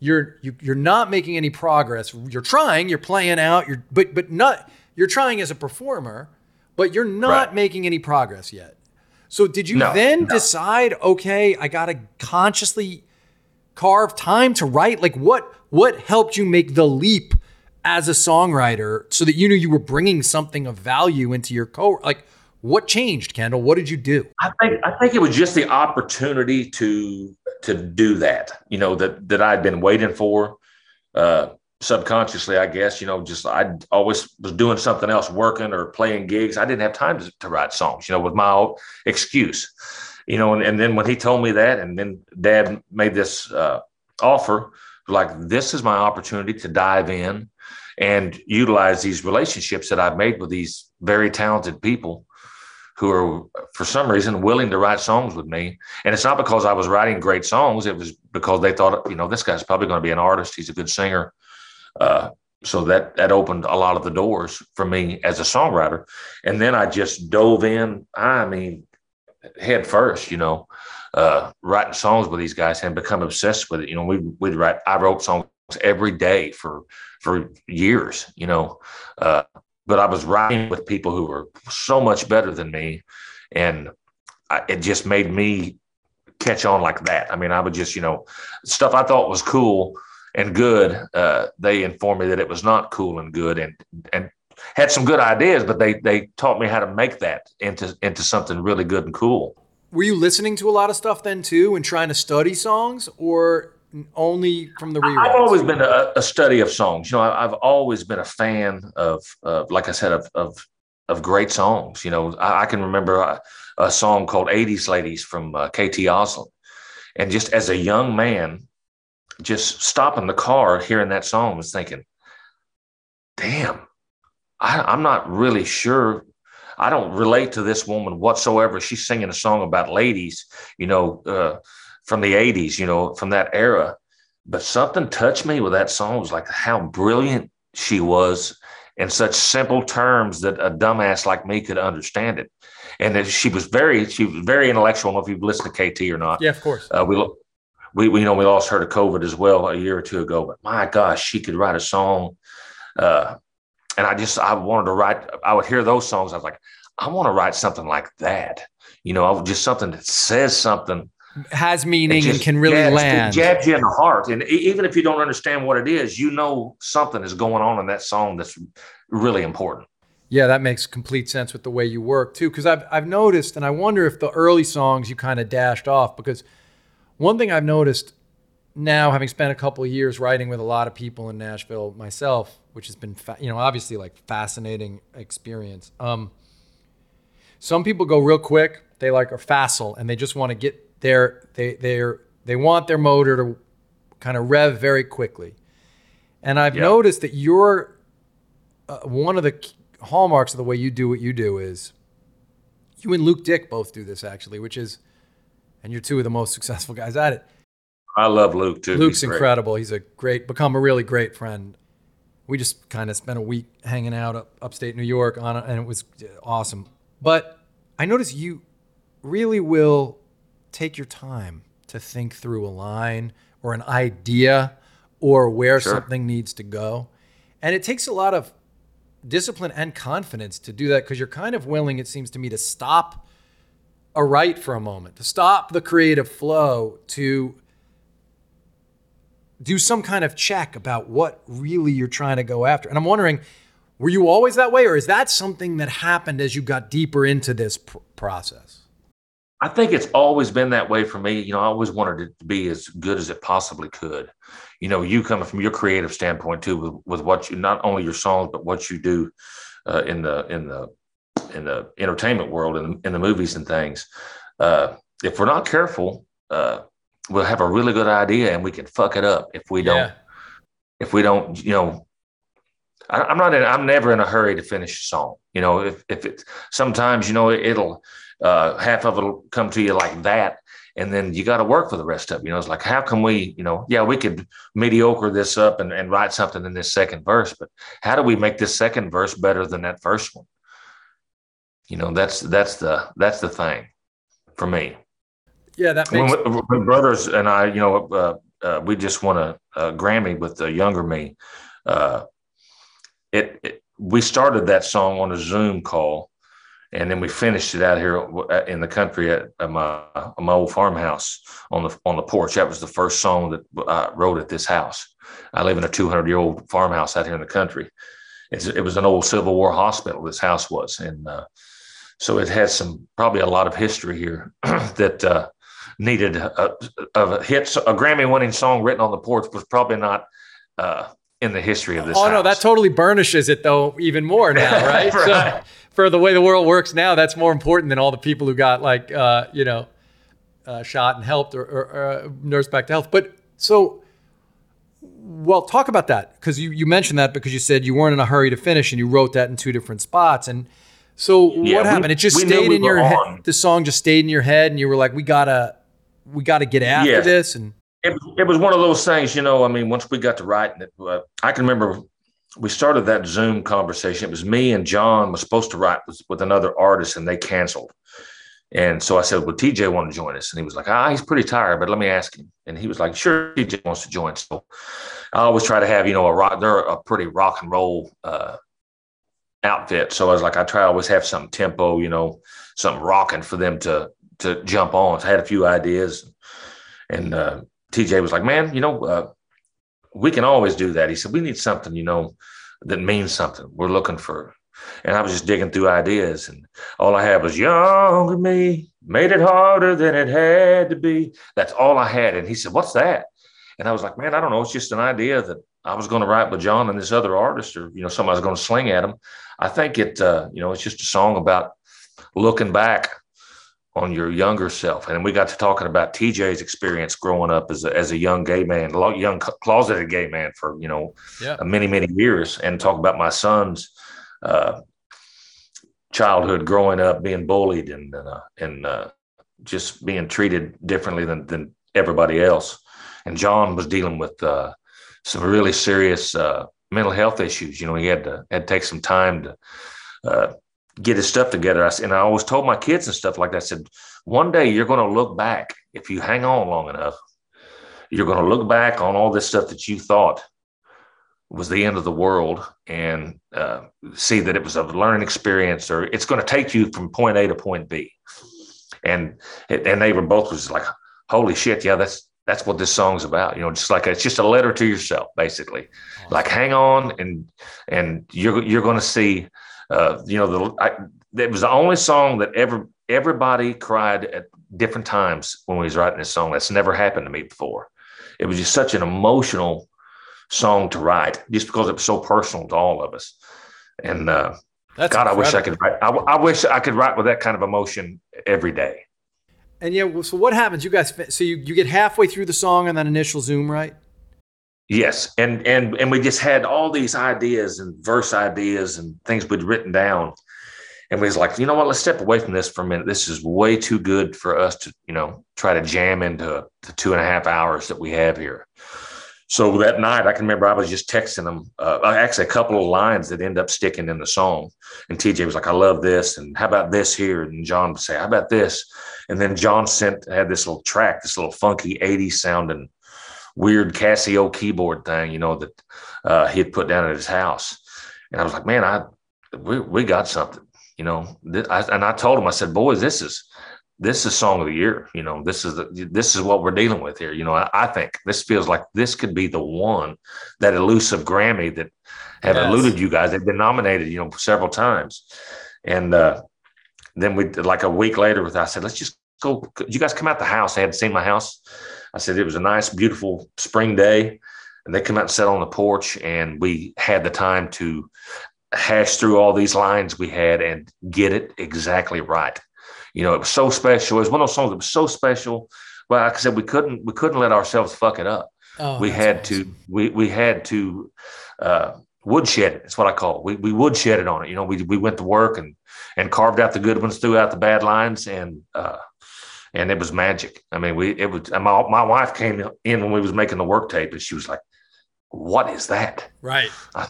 You're you, you're not making any progress. You're trying. You're playing out. You're but but not. You're trying as a performer, but you're not right. making any progress yet. So did you no, then no. decide? Okay, I gotta consciously carve time to write. Like what what helped you make the leap as a songwriter so that you knew you were bringing something of value into your co like what changed Kendell what did you do i think i think it was just the opportunity to to do that you know that that i'd been waiting for uh subconsciously i guess you know just i always was doing something else working or playing gigs. I didn't have time to, to write songs you know with my excuse you know and, and then when he told me that and then dad made this uh offer like this is my opportunity to dive in and utilize these relationships that I've made with these very talented people who are for some reason willing to write songs with me. And it's not because i was writing great songs. It was because they thought you know this guy's probably going to be an artist. He's a good singer uh, so that that opened a lot of the doors for me as a songwriter and then i just dove in i mean head first you know uh, writing songs with these guys and become obsessed with it. You know, we we'd write. I wrote songs every day for for years. You know, uh, but I was writing with people who were so much better than me, and I, it just made me catch on like that. I mean, I would just you know stuff I thought was cool and good. Uh, they informed me that it was not cool and good, and and had some good ideas, but they they taught me how to make that into into something really good and cool were you listening to a lot of stuff then too and trying to study songs or only from the rewrites? I've always been a, a, study of songs. You know, I, have always been a fan of, uh, like I said, of, of, of great songs. You know, I, I can remember a, a, song called 80s Ladies from uh, KT Oslin. And just as a young man, just stopping the car, hearing that song was thinking, damn, I, I'm not really sure I don't relate to this woman whatsoever. She's singing a song about ladies, you know, uh, from the 80s, you know, from that era. But something touched me with that song. It was like how brilliant she was in such simple terms that a dumbass like me could understand it. And that she was very, she was very intellectual. I don't know if you've listened to KT or not. Yeah, of course. Uh, we, we, we, you know, we lost her to COVID as well a year or two ago. But my gosh, she could write a song uh, and I just I wanted to write. I would hear those songs. I was like, I want to write something like that. You know, just something that says something has meaning just, and can really yeah, land. jabs you in the heart, and even if you don't understand what it is, you know something is going on in that song that's really important. Yeah, that makes complete sense with the way you work too. Because I've I've noticed, and I wonder if the early songs you kind of dashed off. Because one thing I've noticed now, having spent a couple of years writing with a lot of people in Nashville myself, which has been, fa- you know, obviously like fascinating experience. Um, some people go real quick. They like are facile and they just want to get their they they're they want their motor to kind of rev very quickly. And I've noticed that you're uh, one of the hallmarks of the way you do what you do is you and Luke Dick both do this actually, which is, and you're two of the most successful guys at it. I love Luke too. Luke's He's incredible. He's a great, become a really great friend we just kind of spent a week hanging out up upstate New York on it, and it was uh, awesome. But I notice you really will take your time to think through a line or an idea or where sure. something needs to go. And it takes a lot of discipline and confidence to do that because you're kind of willing, it seems to me, to stop a write for a moment, to stop the creative flow, to do some kind of check about what really you're trying to go after. And I'm wondering, were you always that way, or is that something that happened as you got deeper into this pr- process? I think it's always been that way for me. You know, I always wanted it to be as good as it possibly could. You know, you coming from your creative standpoint too, with, with what you not only your songs but what you do uh, in the in the in the entertainment world and in, in the movies and things. Uh, if we're not careful, uh, we'll have a really good idea and we can fuck it up if we don't. If we don't, you know, I, am not in. I'm never in a hurry to finish a song. You know, if if it sometimes you know it'll uh, half of it'll come to you like that, and then you got to work for the rest of it. You know, it's like how can we? You know, yeah, we could mediocre this up and, and write something in this second verse, but how do we make this second verse better than that first one? You know, that's that's the that's the thing for me. Yeah, that makes when, when brothers and I, you know, uh, uh, we just won a, a, Grammy with the younger me. Uh, it, it, we started that song on a Zoom call, and then we finished it out here uh, in the country at, at my at my old farmhouse on the on the porch. That was the first song that I wrote at this house. I live in a 200 year old farmhouse out here in the country. It's, it was an old Civil War hospital. This house was, and uh, so it has some probably a lot of history here that uh, needed a, a hit, a Grammy winning song written on the porch was probably not uh, in the history of this. Oh house. no, that totally burnishes it though even more now, right? right. So for the way the world works now, that's more important than all the people who got like uh, you know uh, shot and helped or, or, or uh, nursed back to health. But so. Well, talk about that because you, you mentioned that because you said you weren't in a hurry to finish and you wrote that in two different spots. And so yeah, what happened? We, it just stayed in your head. The song just stayed in your head, and you were like, "We gotta, we got to get after yeah. this. And it, it was one of those things, you know. I mean, once we got to writing it, uh, I can remember we started that Zoom conversation. It was me and John was supposed to write with, with another artist, and they canceled. And so I said, "Well, TJ want to join us?" And he was like, "Ah, he's pretty tired, but let me ask him." And he was like, "Sure, TJ wants to join." So I always try to have, you know, a rock. They're a pretty rock and roll uh, outfit, so I was like, I try to always have some tempo, you know, something rocking for them to to jump on. So I had a few ideas, and uh, TJ was like, "Man, you know, uh, we can always do that." He said, "We need something, you know, that means something. We're looking for." And I was just digging through ideas, and all I had was "Younger Me made it harder than it had to be." That's all I had. And he said, "What's that?" And I was like, "Man, I don't know. It's just an idea that I was going to write with John and this other artist, or you know, somebody's going to sling at him." I think it, uh, you know, it's just a song about looking back on your younger self. And we got to talking about TJ's experience growing up as a, as a young gay man, a young closeted gay man for, you know, yeah. many, many years and talk about my son's uh, childhood growing up, being bullied and, uh, and uh, just being treated differently than, than everybody else. And John was dealing with uh, some really serious uh, mental health issues. You know, he had to, had to take some time to uh, get his stuff together. I, and I always told my kids and stuff like that. I said, one day you're going to look back if you hang on long enough. You're going to look back on all this stuff that you thought was the end of the world and uh, see that it was a learning experience, or it's going to take you from point A to point B. And and they were both was like, holy shit, yeah, that's that's what this song's about. You know, just like it's just a letter to yourself, basically. Awesome. Like, hang on, and and you're you're going to see uh, you know, the I, it was the only song that ever everybody cried at different times when we was writing this song. That's never happened to me before. It was just such an emotional song to write, just because it was so personal to all of us. And uh, That's God, incredible. I wish I could write. I, I wish I could write with that kind of emotion every day. And yeah, so what happens? You guys, so you, you get halfway through the song and that initial zoom, right? Yes, and and and we just had all these ideas and verse ideas and things we'd written down, and we was like, you know what? Let's step away from this for a minute. This is way too good for us to, you know, try to jam into the two and a half hours that we have here. so that night, I can remember I was just texting them, uh, actually a couple of lines that end up sticking in the song. And TJ was like, I love this. And how about this here? And John would say, How about this? And then John sent, had this little track, this little funky 80s sounding weird Casio keyboard thing, you know, that uh, he had put down at his house. And I was like, Man, I, we, we got something, you know. I, and I told him, I said, Boys, this is, this is song of the year. You know, this is the, this is what we're dealing with here. You know, I, I, think this feels like this could be the one that elusive Grammy that have yes. eluded you guys. They've been nominated, you know, several times. And uh, then we like a week later, with I said, let's just go. You guys come out the house. They hadn't seen my house. I said it was a nice, beautiful spring day, and they come out and sat on the porch, and we had the time to hash through all these lines we had and get it exactly right you know, it was so special. It was one of those songs that was so special. Well, like I said, we couldn't we couldn't let ourselves fuck it up. Oh, we had to we we had to uh, woodshed it. That's what I call it. We we it on it. You know, we we went to work and and carved out the good ones, threw out the bad lines, and uh, and it was magic. I mean, we it was. My my wife came in when we was making the work tape, and she was like, "What is that?" Right. I,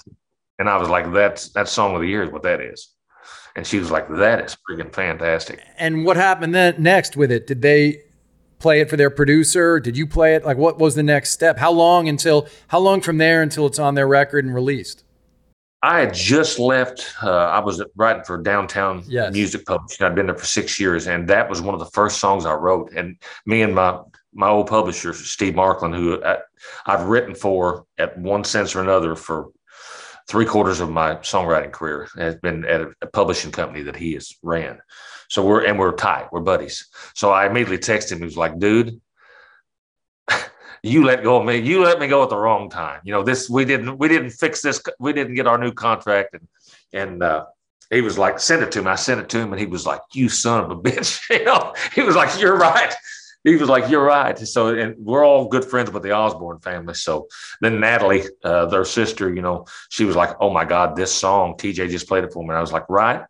and I was like, "That's that song of the year is what that is." And she was like, that is freaking fantastic. And what happened then next with it? Did they play it for their producer? Did you play it? Like, what was the next step? How long until, how long from there until it's on their record and released? I had just left. Uh, I was writing for Downtown yes. Music Publishing. I'd been there for six years, and that was one of the first songs I wrote. And me and my my old publisher, Steve Markland, who I, I've written for at one sense or another for three quarters of my songwriting career has been at a, publishing company that he has ran. So we're and we're tight, we're buddies. So I immediately texted him. He was like, "Dude, you let go of me. You let me go at the wrong time. You know this. We didn't. We didn't fix this. We didn't get our new contract." And and uh, he was like, "Send it to me." I sent it to him, and he was like, "You son of a bitch." you know, he was like, "You're right." he was like, "You're right." So, and we're all good friends with the Osborne family. So then Natalie, uh, their sister, you know, she was like, "Oh my God, this song! TJ just played it for me." And I was like, "Right."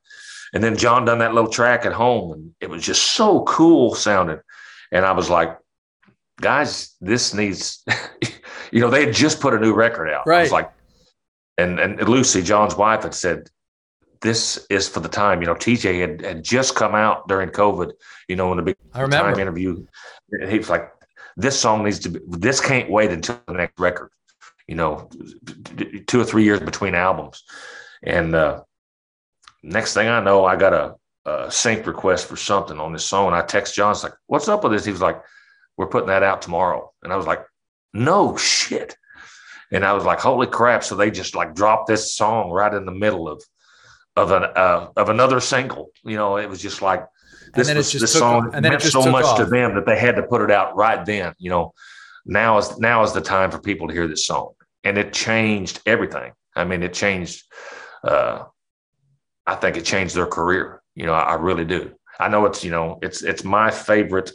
And then John done that little track at home, and it was just so cool sounding. And I was like, "Guys, this needs," you know, they had just put a new record out. Right. I was like, and and Lucy, John's wife, had said, this is for the time. You know, TJ had, had just come out during COVID, you know, in the big time interview. He was like, this song needs to be, this can't wait until the next record, you know, two or three years between albums. And uh, next thing I know, I got a, a sync request for something on this song. And I text John, like, what's up with this? He was like, we're putting that out tomorrow. And I was like, no shit. And I was like, holy crap. So they just like dropped this song right in the middle of of an uh, of another single. You know, it was just like this was this song and then meant so much off. to them that they had to put it out right then. You know, now is now is the time for people to hear this song, and it changed everything. I mean, it changed. Uh, I think it changed their career. You know, I, I really do. I know it's you know it's it's my favorite,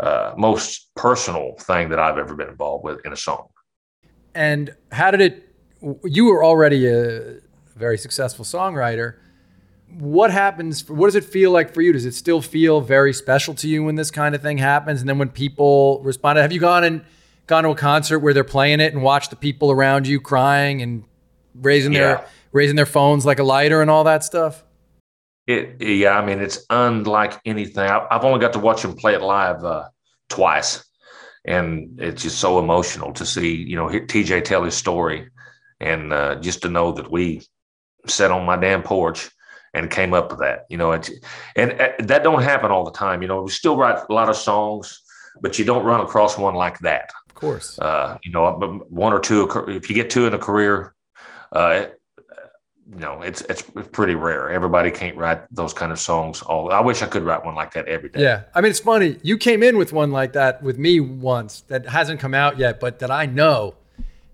uh, most personal thing that I've ever been involved with in a song. And how did it? You were already a very successful songwriter. What happens? What does it feel like for you? Does it still feel very special to you when this kind of thing happens? And then when people respond, have you gone and gone to a concert where they're playing it and watched the people around you crying and raising yeah. their raising their phones like a lighter and all that stuff? It, yeah, I mean, it's unlike anything. I, have only got to watch him play it live uh, twice, and it's just so emotional to see, you know, TJ tell his story, and uh, just to know that we sat on my damn porch and came up with that. You know, and, and uh, that don't happen all the time. You know, we still write a lot of songs, but you don't run across one like that. Of course. Uh, you know, one or two. If you get two in a career, uh, you know, it's it's pretty rare. Everybody can't write those kind of songs. All I wish I could write one like that every day. Yeah, I mean, it's funny. You came in with one like that with me once that hasn't come out yet, but that I know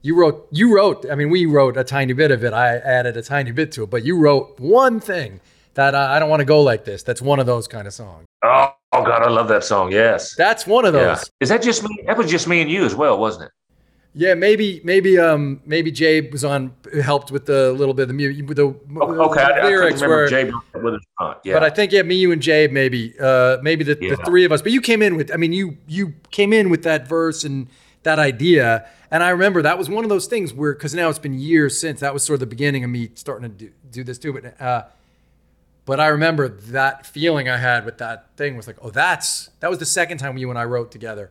you wrote you wrote i mean we wrote a tiny bit of it i added a tiny bit to it but you wrote one thing that uh, i don't want to go like this that's one of those kind of songs oh, oh god i love that song yes that's one of those yeah. is that just me that was just me and you as well wasn't it yeah, maybe, maybe, um, maybe Jay was on, helped with the little bit of the music, the, oh, okay, the lyrics I were. Jay with his yeah. But I think yeah, me, you, and Jay, maybe, uh, maybe the, yeah. the three of us. But you came in with, I mean, you you came in with that verse and that idea. And I remember that was one of those things where, because now it's been years since that was sort of the beginning of me starting to do, do this too. But uh, but I remember that feeling I had with that thing was like, oh, that's that was the second time you and I wrote together,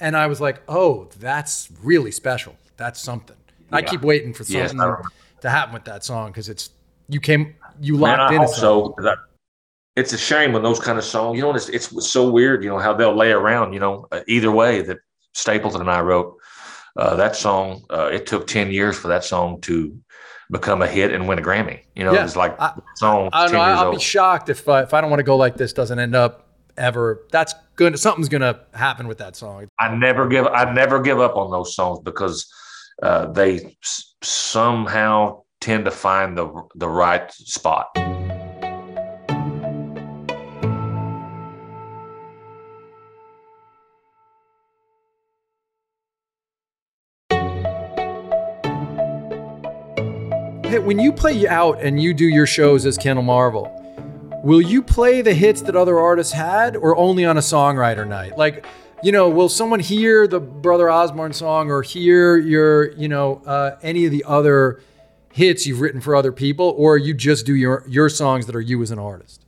and I was like, oh, that's really special. That's something. I keep waiting for something I to happen with that song because it's you came you Man, locked I in. that, it's a shame when those kind of songs, you know, it's, it's so weird, you know, how they'll lay around, you know, uh, either way that Stapleton and I wrote uh, that song. Uh, it took 10 years for that song to become a hit and win a Grammy. You know, Yeah, it's like I- song I don't 10 know. years I'll old. be shocked if uh, if I don't want to go like this doesn't end up ever. That's good. Something's gonna happen with that song. I never give I never give up on those songs because uh, they s- somehow tend to find the the right spot. Hey, when you play out and you do your shows as Kendell Marvel, will you play the hits that other artists had, or only on a songwriter night? Like, you know, will someone hear the Brother Osborne song or hear your, you know, uh, any of the other hits you've written for other people, or you just do your your songs that are you as an artist?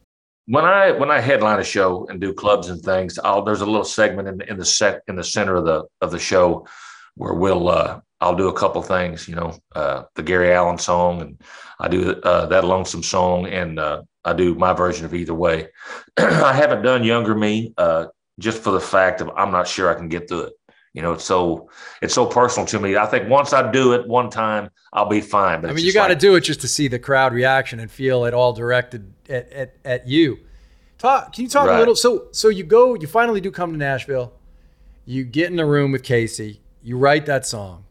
when I when I headline a show and do clubs and things, I'll there's a little segment in, in the set in the center of the of the show where we'll uh, I'll do a couple things, you know, uh, the Gary Allan song, and I do uh, that lonesome song, and uh, I do my version of either way. I haven't done Younger Me uh, just for the fact of I'm not sure I can get through it. You know, it's so it's so personal to me. I think once I do it one time, I'll be fine. But I mean, you got to like- do it just to see the crowd reaction and feel it all directed at, at, at you. Talk. Can you talk a little? So, so you go. You finally do come to Nashville. You get in the room with Casey. You write that song.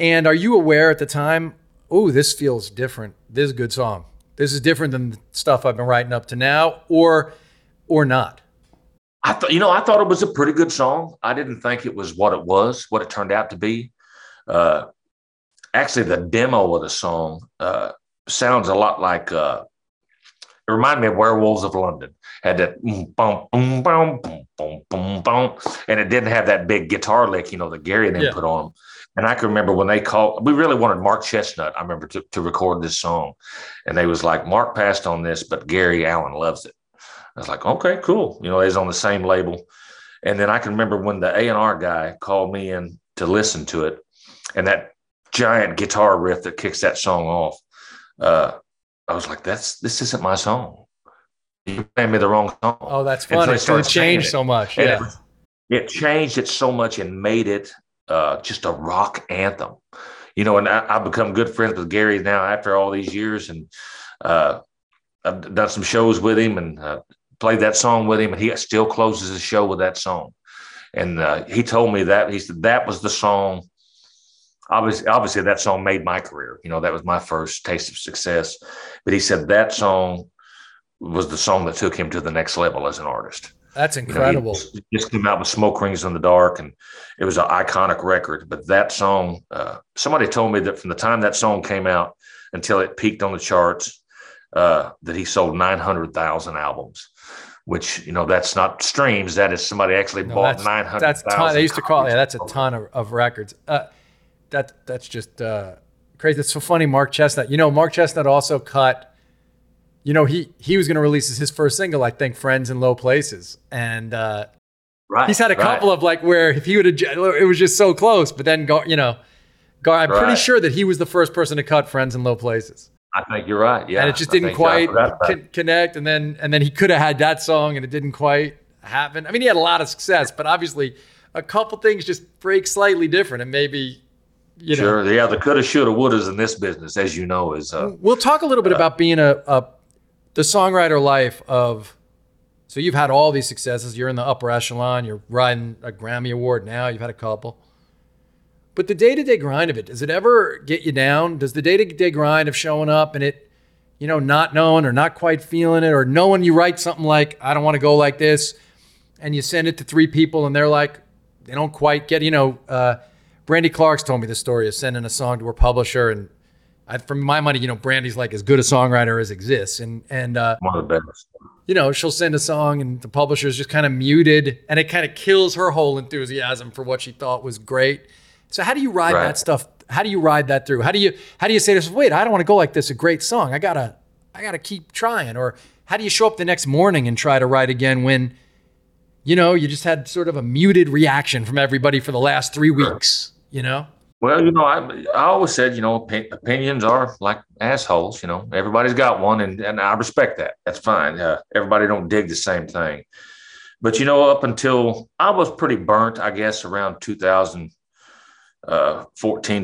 And are you aware at the time? Oh, this feels different. This is a good song this is different than the stuff I've been writing up to now, or or not? I thought you know I thought it was a pretty good song. I didn't think it was what it was, what it turned out to be. Uh, actually, the demo of the song uh, sounds a lot like uh, it reminded me of Werewolves of London. Had that mm, boom boom boom boom boom boom and it didn't have that big guitar lick, you know, that Gary then yeah. put on. And I can remember when they called. We really wanted Mark Chesnutt. I remember to, to record this song, and they was like, "Mark passed on this, but Gary Allan loves it." I was like, okay, cool. You know, he's on the same label. And then I can remember when the A and R guy called me in to listen to it, and that giant guitar riff that kicks that song off. Uh, I was like, that's this isn't my song. You playing me the wrong song. Oh, that's And so funny. So it changed it. so much. And Yeah. it, it changed it so much and made it uh, just a rock anthem. You know, and I, I've become good friends with Gary now after all these years, and uh, I've done some shows with him and uh, played that song with him, and he still closes the show with that song. And uh, he told me that he said that was the song. Obviously, obviously, that song made my career. You know, that was my first taste of success. But he said that song was the song that took him to the next level as an artist. That's You know, incredible. just- came out with Smoke Rings in the Dark, and it was an iconic record. But that song, uh, somebody told me that from the time that song came out until it peaked on the charts, uh, that he sold 900,000 albums, which, you know, that's not streams. That is somebody actually No, bought that's- 900,000. That's ton. They used to call copies. yeah. That's a ton of, of records. Uh, that that's just uh, crazy. That's so funny. Mark Chesnutt. You know, Mark Chesnutt also cut. You know, he he was going to release his first single, I think, "Friends in Low Places," and uh, Right, he's had a right. couple of like where if he would have, it was just so close. But then, you know, go, I'm pretty sure that he was the first person to cut "Friends in Low Places," I think you're right. Yeah. and it just didn't quite con- connect. And then and then he could have had that song, and it didn't quite happen. I mean, he had a lot of success, but obviously, a couple things just break slightly different, and maybe. You know, Sure. Yeah. The coulda, shoulda, wouldas in this business, as you know, is uh, We'll talk a little bit about being a, a the songwriter life of. So you've had all these successes. You're in the upper echelon. You're riding a Grammy award now. You've had a couple. But the day to day grind of it, does it ever get you down? Does the day to day grind of showing up and it, you know, not knowing or not quite feeling it or knowing you write something like, I don't want to go like this, and you send it to three people and they're like, they don't quite get, you know, uh, Brandy Clark's told me the story of sending a song to her publisher and I, from my money, you know, Brandy's like as good a songwriter as exists, and and uh, one of the best. You know, she'll send a song, and the publisher's just kind of muted, and it kind of kills her whole enthusiasm for what she thought was great. So how do you ride Right. that stuff? How do you ride that through? How do you how do you say this? wait, I don't want to go like this? A great song, I gotta I gotta keep trying, or how do you show up the next morning and try to write again when you know you just had sort of a muted reaction from everybody for the last three weeks? You know. Well, you know, I I always said, you know, opi- opinions are like assholes. You know, everybody's got one, and and I respect that. That's fine. Uh, everybody don't dig the same thing, but you know, up until I was pretty burnt, I guess, around 2014,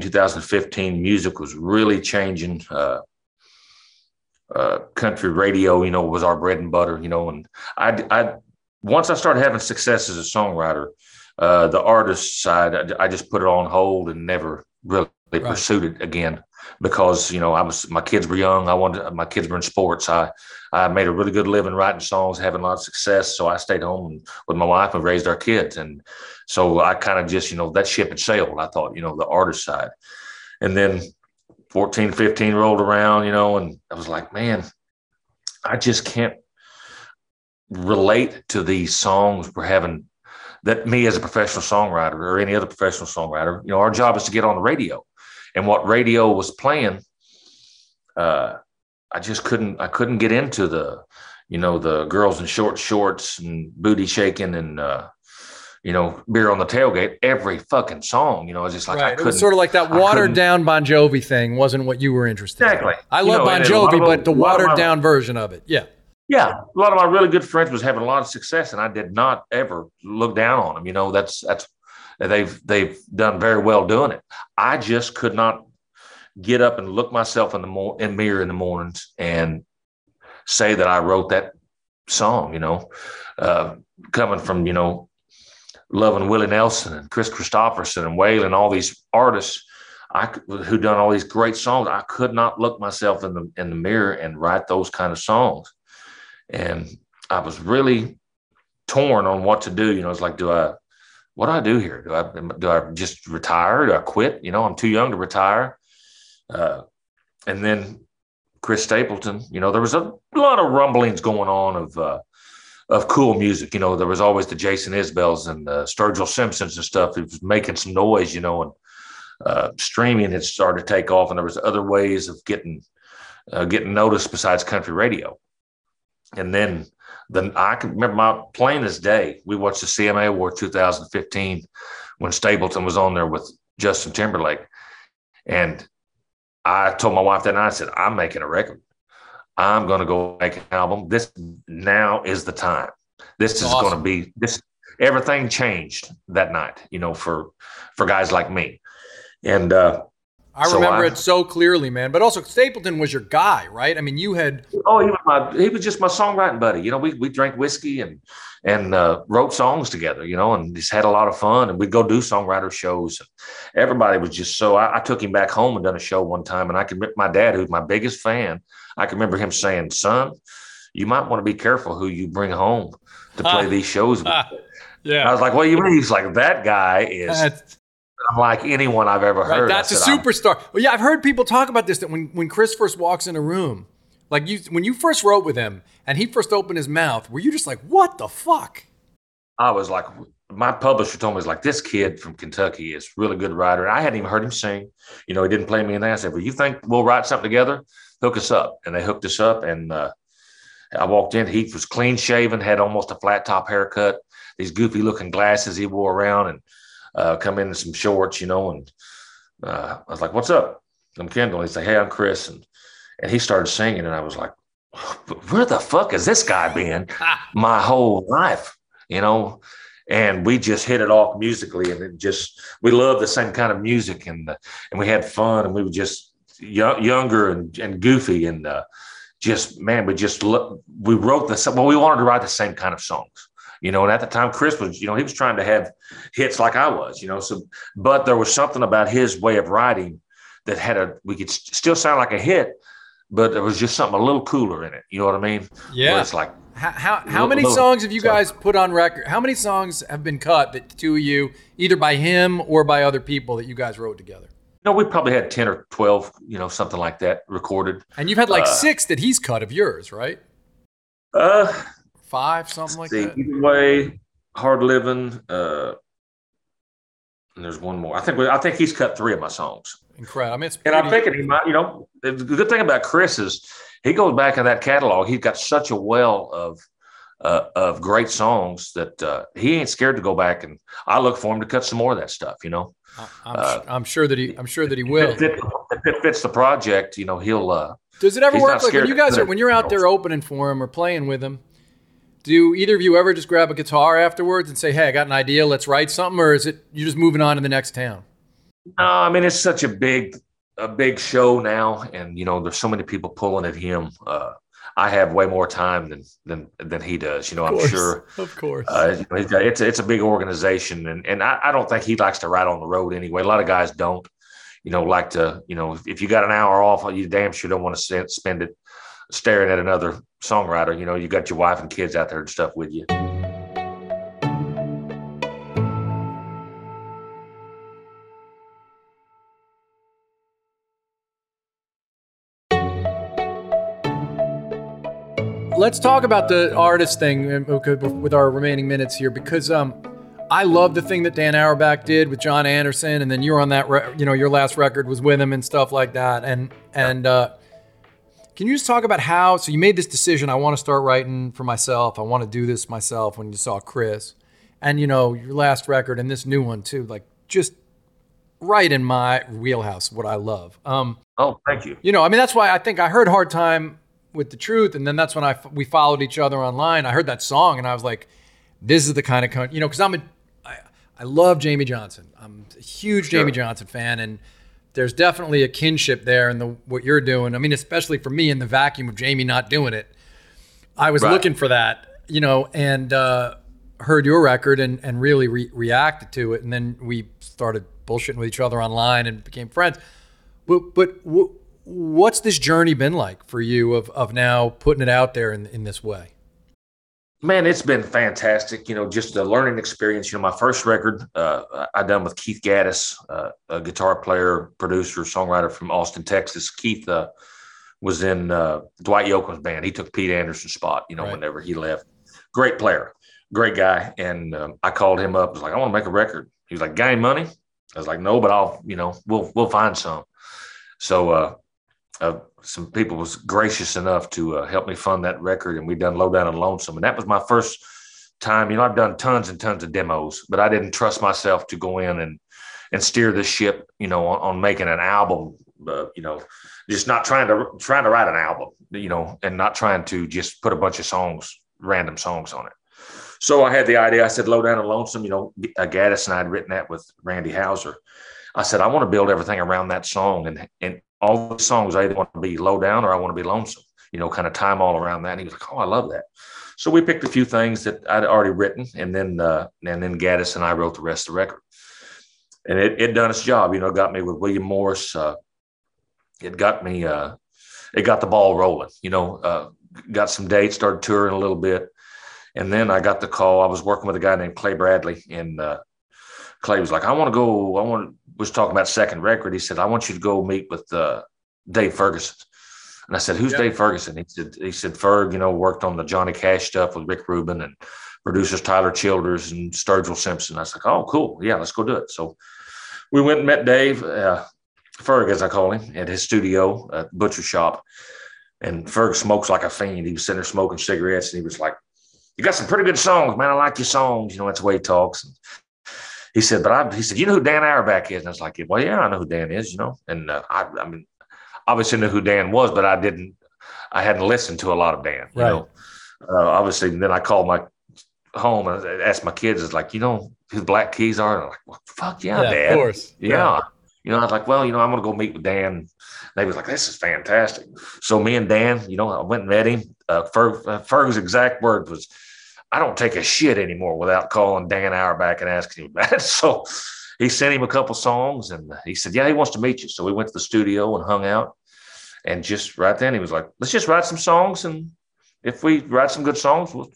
2015, music was really changing. Uh, uh, country radio, you know, was our bread and butter. You know, and I I once I started having success as a songwriter uh, the artist side, I, I just put it on hold and never really pursued it again because you know I was my kids were young. I wanted my kids were in sports. I I made a really good living writing songs, having a lot of success. So I stayed home with my wife and raised our kids. And so I kind of just you know that ship had sailed. I thought you know the artist side, and then 14, 15 rolled around, you know, and I was like, man, I just can't relate to these songs we're having that me as a professional songwriter or any other professional songwriter, you know, our job is to get on the radio. And what radio was playing, uh, I just couldn't I couldn't get into the, you know, the girls in short shorts and booty shaking and uh, you know, beer on the tailgate, every fucking song, you know, I was just like right. It couldn't was sort of like that watered down Bon Jovi thing wasn't what you were interested Exactly. in. I You love know, Bon and a lot Jovi, of- but the watered my- down version of it. Yeah. Yeah, a lot of my really good friends was having a lot of success, and I did not ever look down on them. You know, that's that's they've they've done very well doing it. I just could not get up and look myself in the mor- in mirror in the mornings and say that I wrote that song. You know, uh, coming from you know loving Willie Nelson and Kris Kristofferson and Waylon, all these artists. I who done all these great songs. I could not look myself in the in the mirror and write those kind of songs and I was really torn on what to do. You know, it's like, do I, what do I do here? Do I, do I just retire? Do I quit? You know, I'm too young to retire. Uh, and then Chris Stapleton, you know, there was a lot of rumblings going on of, uh, of cool music. You know, there was always the Jason Isbells and the Sturgill Simpsons and stuff. It was making some noise, you know, and uh, streaming had started to take off, and there was other ways of getting uh, getting noticed besides country radio. And then then I can remember my plain as day. We watched the CMA Award 2015 when Stapleton was on there with Justin Timberlake, and I told my wife that night. I said, "I'm making a record. I'm going to go make an album. This now is the time. This is Awesome. going to be this. Everything changed that night, you know, for for guys like me, and." uh I So remember I- it so clearly, man. But also Stapleton was your guy, right? I mean, you had Oh, he was my he was just my songwriting buddy. You know, we we drank whiskey and and uh, wrote songs together. You know, and just had a lot of fun. And we'd go do songwriter shows. Everybody was just so. I, I took him back home and done a show one time, and I can my dad, who's my biggest fan, I can remember him saying, "Son, you might want to be careful who you bring home to play these shows." with." I yeah. was like, "What do you mean?" He's like, "That guy is That's, unlike anyone I've ever right, heard." I that's a said, "I'm- superstar. Well, yeah, I've heard people talk about this that when when Chris first walks in a room, like you when you first wrote with him and he first opened his mouth, were you just like, what the fuck? I was like, my publisher told me, was like, this kid from Kentucky is really good writer. I hadn't even heard him sing. You know, he didn't play me in that. I said, well, you think we'll write something together? Hook us up. And they hooked us up. And uh, I walked in. He was clean shaven, had almost a flat top haircut, these goofy looking glasses he wore around, and uh, come in in some shorts, you know. And uh, I was like, what's up? I'm Kendell. He's like, hey, I'm Chris. And, and he started singing. And I was like, where the fuck has this guy been? my whole life, you know. And we just hit it off musically, and it just we loved the same kind of music, and uh, and we had fun, and we were just young, younger and, and goofy, and uh, just man, we just lo- we wrote the well, we wanted to write the same kind of songs, you know. And at the time, Chris was, you know, he was trying to have hits like I was, you know. So, but there was something about his way of writing that had a we could st- still sound like a hit, but there was just something a little cooler in it. You know what I mean? Where Yeah. it's like How, how, how Little- many little- songs have you sorry. guys put on record? How many songs have been cut that the two of you, either by him or by other people that you guys wrote together? know, we probably had 10 or 12, you know, something like that recorded. And you've had like uh, six that he's cut of yours, right? Uh, five, something like see, that. Either way, hard living. Uh, and there's one more. I think I think he's cut three of my songs. Incredible. I mean, it's pretty... and I'm thinking he might. You know, the good thing about Chris is he goes back in that catalog. He's got such a well of uh, of great songs that uh, he ain't scared to go back and I look for him to cut some more of that stuff. You know, I'm, uh, I'm sure that he I'm sure that he will. If it, if it fits the project, you know, he'll. Uh, Does it ever work like when you guys are when you're out there opening for him or playing with him? Do either of you ever just grab a guitar afterwards and say, "Hey, I got an idea. Let's write something," or is it you're just moving on to the next town? No, I mean it's such a big a big show now, and you know there's so many people pulling at him. Uh, I have way more time than than than he does. You know, I'm sure. Of course. Uh, it's it's a big organization, and and I, I don't think he likes to ride on the road anyway. A lot of guys don't. You know, like to you know if you got an hour off, you damn sure don't want to spend it staring at another songwriter. You know, you got your wife and kids out there and stuff with you. Let's talk about the artist thing uh, with our remaining minutes here because um, I love the thing that Dan Auerbach did with John Anderson, and then you were on that. Re- you know, your last record was with him and stuff like that. And and uh, can you just talk about how? So you made this decision. I want to start writing for myself. I want to do this myself. When you saw Chris, and you know your last record and this new one too, like just right in my wheelhouse. What I love. Um, oh, thank you. You know, I mean that's why I think I heard Hard Time with the truth, and then that's when I we followed each other online. I heard that song and I was like, this is the kind of you know because I'm a I, I love Jamey Johnson. I'm a huge sure. Jamey Johnson fan and there's definitely a kinship there in the what you're doing. I mean, especially for me in the vacuum of Jamey not doing it. I was right. looking for that, you know, and uh, heard your record and and really re- reacted to it, and then we started bullshitting with each other online and became friends. But but w- what's this journey been like for you of of now putting it out there in in this way? Man, it's been fantastic. You know, just a learning experience. You know, my first record uh, I done with Keith Gattis, uh, a guitar player, producer, songwriter from Austin, Texas. Keith uh, was in uh, Dwight Yoakam's band. He took Pete Anderson's spot. You know, right. whenever he left, great player, great guy. And um, I called him up. I was like, I want to make a record. He was like, "Got any money?" I was like, "No, but I'll, you know, we'll we'll find some." So uh, some people was gracious enough to uh, help me fund that record, and we done Low Down and Lonesome, and that was my first time. You know, I've done tons and tons of demos, but I didn't trust myself to go in and and steer the ship. You know, on, on making an album. Uh, you know, just not trying to trying to write an album. You know, and not trying to just put a bunch of songs, random songs on it. So I had the idea. I said, "Low Down and Lonesome." You know, uh, Gattis and I had written that with Randy Houser. I said, I want to build everything around that song and and all the songs I either want to be low down or I want to be lonesome, you know, kind of time all around that. And he was like, Oh, I love that. So we picked a few things that I'd already written, and then uh, and then Gattis and I wrote the rest of the record. And it, it done its job, you know, got me with William Morris. Uh, it got me, uh, it got the ball rolling, you know, uh, got some dates, started touring a little bit. And then I got the call. I was working with a guy named Clay Bradley, and uh, Clay was like, I want to go, I want was talking about second record. He said, I want you to go meet with uh, Dave Ferguson. And I said, Who's Dave Ferguson? He said, he said, Ferg, you know, worked on the Johnny Cash stuff with Rick Rubin and producers Tyler Childers and Sturgill Simpson. I was like, Oh, cool. Yeah, let's go do it. So we went and met Dave, uh, Ferg, as I call him, at his studio, at Butcher Shop. And Ferg smokes like a fiend. He was sitting there smoking cigarettes and he was like, You got some pretty good songs, man. I like your songs. You know, that's the way he talks. And he said, but I, he said, you know who Dan Auerbach is? And I was like, well, yeah, I know who Dan is, you know. And uh, I, I mean, obviously knew who Dan was, but I didn't, I hadn't listened to a lot of Dan, you right. know. Uh, obviously, then I called my home and asked my kids, "Is like, you know who the Black Keys are?" And I'm like, well, "Fuck yeah, yeah Dad, of course, yeah. yeah." You know, I was like, "Well, you know, I'm gonna go meet with Dan." They was like, "This is fantastic." So me and Dan, you know, I went and met him. Uh, Ferg, uh, Ferg's exact word was, I don't take a shit anymore without calling Dan Auerbach and asking him about it. So he sent him a couple songs and he said, Yeah, he wants to meet you. So we went to the studio and hung out. And just right then, he was like, Let's just write some songs. And if we write some good songs, we'll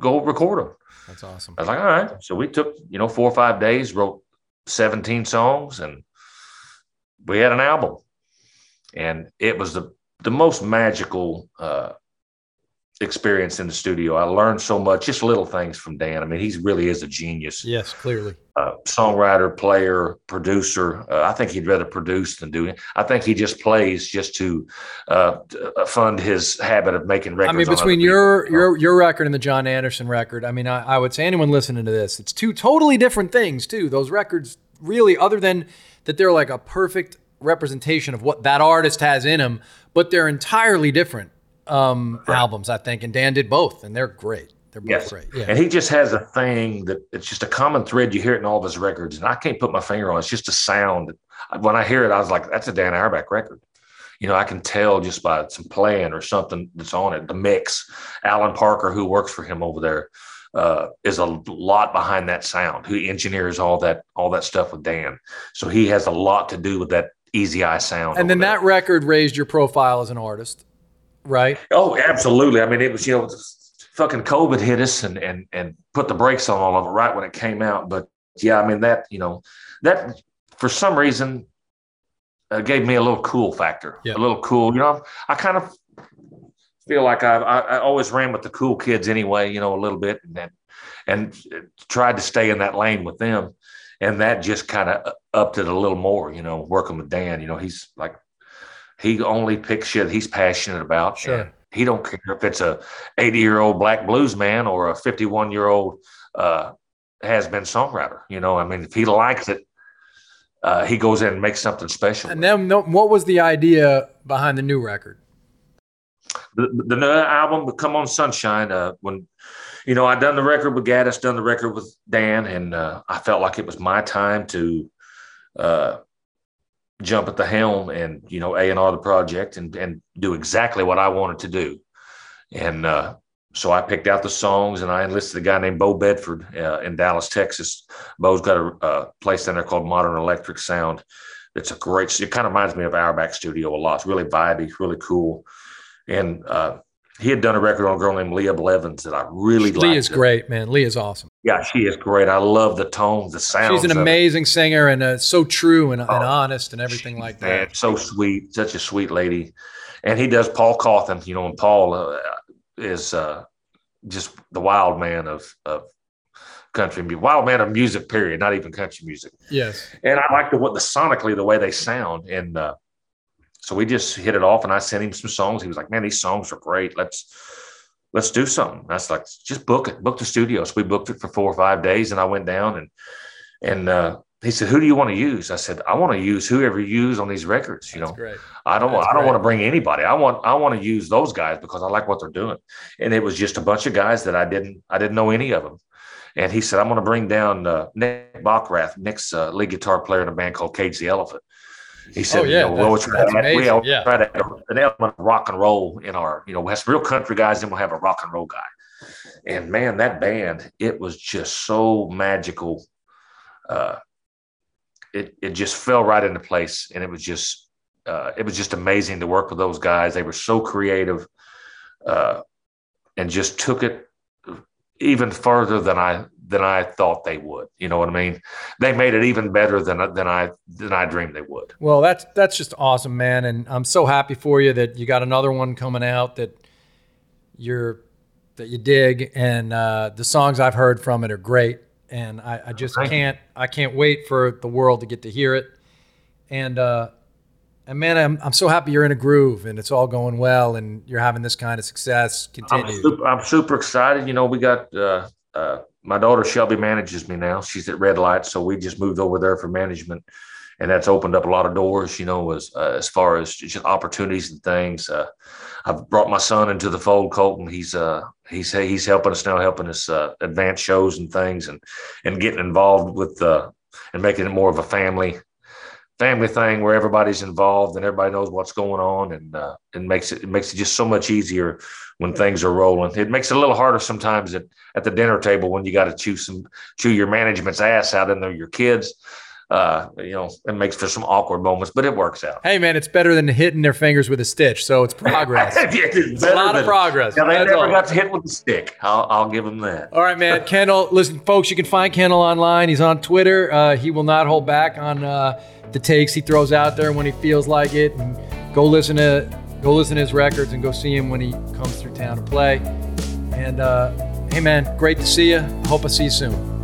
go record them. That's awesome. I was like, All right. So we took, you know, four or five days, wrote 17 songs and we had an album, and it was the the most magical uh, experience in the studio. I learned so much, just little things from Dan. I mean, he really is a genius. Yes, clearly. Uh, songwriter, player, producer. Uh, I think he'd rather produce than do it. I think he just plays just to uh, uh fund his habit of making records. I mean, between your your your record and the John Anderson record, I mean, I, I would say anyone listening to this, it's two totally different things too. Those records, really, other than that, they're like a perfect representation of what that artist has in him, but they're entirely different um, right. albums, I think, and Dan did both, and they're great. They're both yes. great. Yeah. And he just has a thing that it's just a common thread. You hear it in all of his records, and I can't put my finger on it. It's just a sound. When I hear it, I was like, that's a Dan Auerbach record. You know, I can tell just by some playing or something that's on it. The mix, Allen Parker, who works for him over there, uh, is a lot behind that sound. Who engineers all that all that stuff with Dan, so he has a lot to do with that easy eye sound. And then that record raised your profile as an artist right? Oh, absolutely. I mean, it was you know, fucking COVID hit us and and and put the brakes on all of it right when it came out. But yeah, I mean that you know that for some reason uh, gave me a little cool factor, yeah. a little cool. You know, I kind of feel like I, I, I always ran with the cool kids anyway. You know, a little bit and then and tried to stay in that lane with them. And that just kind of upped it a little more, you know, working with Dan. You know, he's like he only picks shit he's passionate about. Sure. He don't care if it's a 80 year old black blues man or a 51 year old uh, has been songwriter. You know, I mean, if he likes it, uh, he goes in and makes something special. And then, what was the idea behind the new record? The, the new album, "Come On Sunshine," uh, when you know I done the record with Gattis, done the record with Dan, and uh, I felt like it was my time to uh, jump at the helm and you know A and R the project and and do exactly what I wanted to do. And uh, so I picked out the songs and I enlisted a guy named Beau Bedford uh, in Dallas, Texas. Beau's got a, a, place down there called Modern Electric Sound. It's a great. It kind of reminds me of our back Studio a lot. It's really vibey, really cool. And uh, he had done a record on a girl named Leah Blevins that I really liked. Leah's great, man. Leah's awesome. Yeah, she is great. I love the tones, the sound. She's an amazing singer and uh, so true and, oh, and, honest and everything like that. Man, so sweet, such a sweet lady. And he does Paul Cauthen, you know, and Paul uh, is uh, just the wild man of, of country music, wild man of music, period, not even country music. Yes. And I like the what the sonically the way they sound. And uh, so we just hit it off and I sent him some songs. He was like, man, these songs are great. Let's, let's do something. That's like, just book it, book the studio. So we booked it for four or five days and I went down and, and, uh, he said, "Who do you want to use?" I said, "I want to use whoever you use on these records. You That's know, great. I don't. That's I don't great. want to bring anybody. I want. I want to use those guys because I like what they're doing." And it was just a bunch of guys that I didn't. I didn't know any of them. And he said, "I'm going to bring down uh, Nick Bockrath, Nick's uh, lead guitar player in a band called Cage the Elephant." He said, oh, yeah, you know, we'll try, to, we yeah. try to have an element of rock and roll in our, you know, we have some real country guys, then we'll have a rock and roll guy. And man, that band, it was just so magical. Uh, it, it just fell right into place. And it was just, uh, it was just amazing to work with those guys. They were so creative uh, and just took it even further than I than I thought they would. You know what I mean? They made it even better than than I than I dreamed they would. Well, that's that's just awesome, man, and I'm so happy for you that you got another one coming out that you're that you dig, and uh, the songs I've heard from it are great, and I, I just Thank can't you. I can't wait for the world to get to hear it, and. Uh, and man, I'm, I'm so happy you're in a groove and it's all going well and you're having this kind of success continue. I'm super, I'm super excited. You know, we got uh, uh, my daughter Shelby manages me now. She's at Red Light, so we just moved over there for management, and that's opened up a lot of doors. You know, as uh, as far as just opportunities and things. Uh, I've brought my son into the fold, Colton. He's uh he's he's helping us now, helping us uh, advance shows and things, and and getting involved with uh and making it more of a family family thing where everybody's involved and everybody knows what's going on and uh, it makes it, it makes it just so much easier when things are rolling. It makes it a little harder sometimes at, at the dinner table when you got to chew some chew your management's ass out in there, your kids. Uh, you know, it makes for some awkward moments, but it works out. Hey, man, it's better than hitting their fingers with a stitch. So it's progress. it's a lot of progress. Yeah, they That's never all. got to hit with a stick. I'll, I'll give them that. All right, man. Kendell, listen, folks, you can find Kendell online. He's on Twitter. Uh, he will not hold back on uh, the takes he throws out there when he feels like it. And go listen to go listen to his records and go see him when he comes through town to play. And uh, hey, man, great to see you. Hope I see you soon.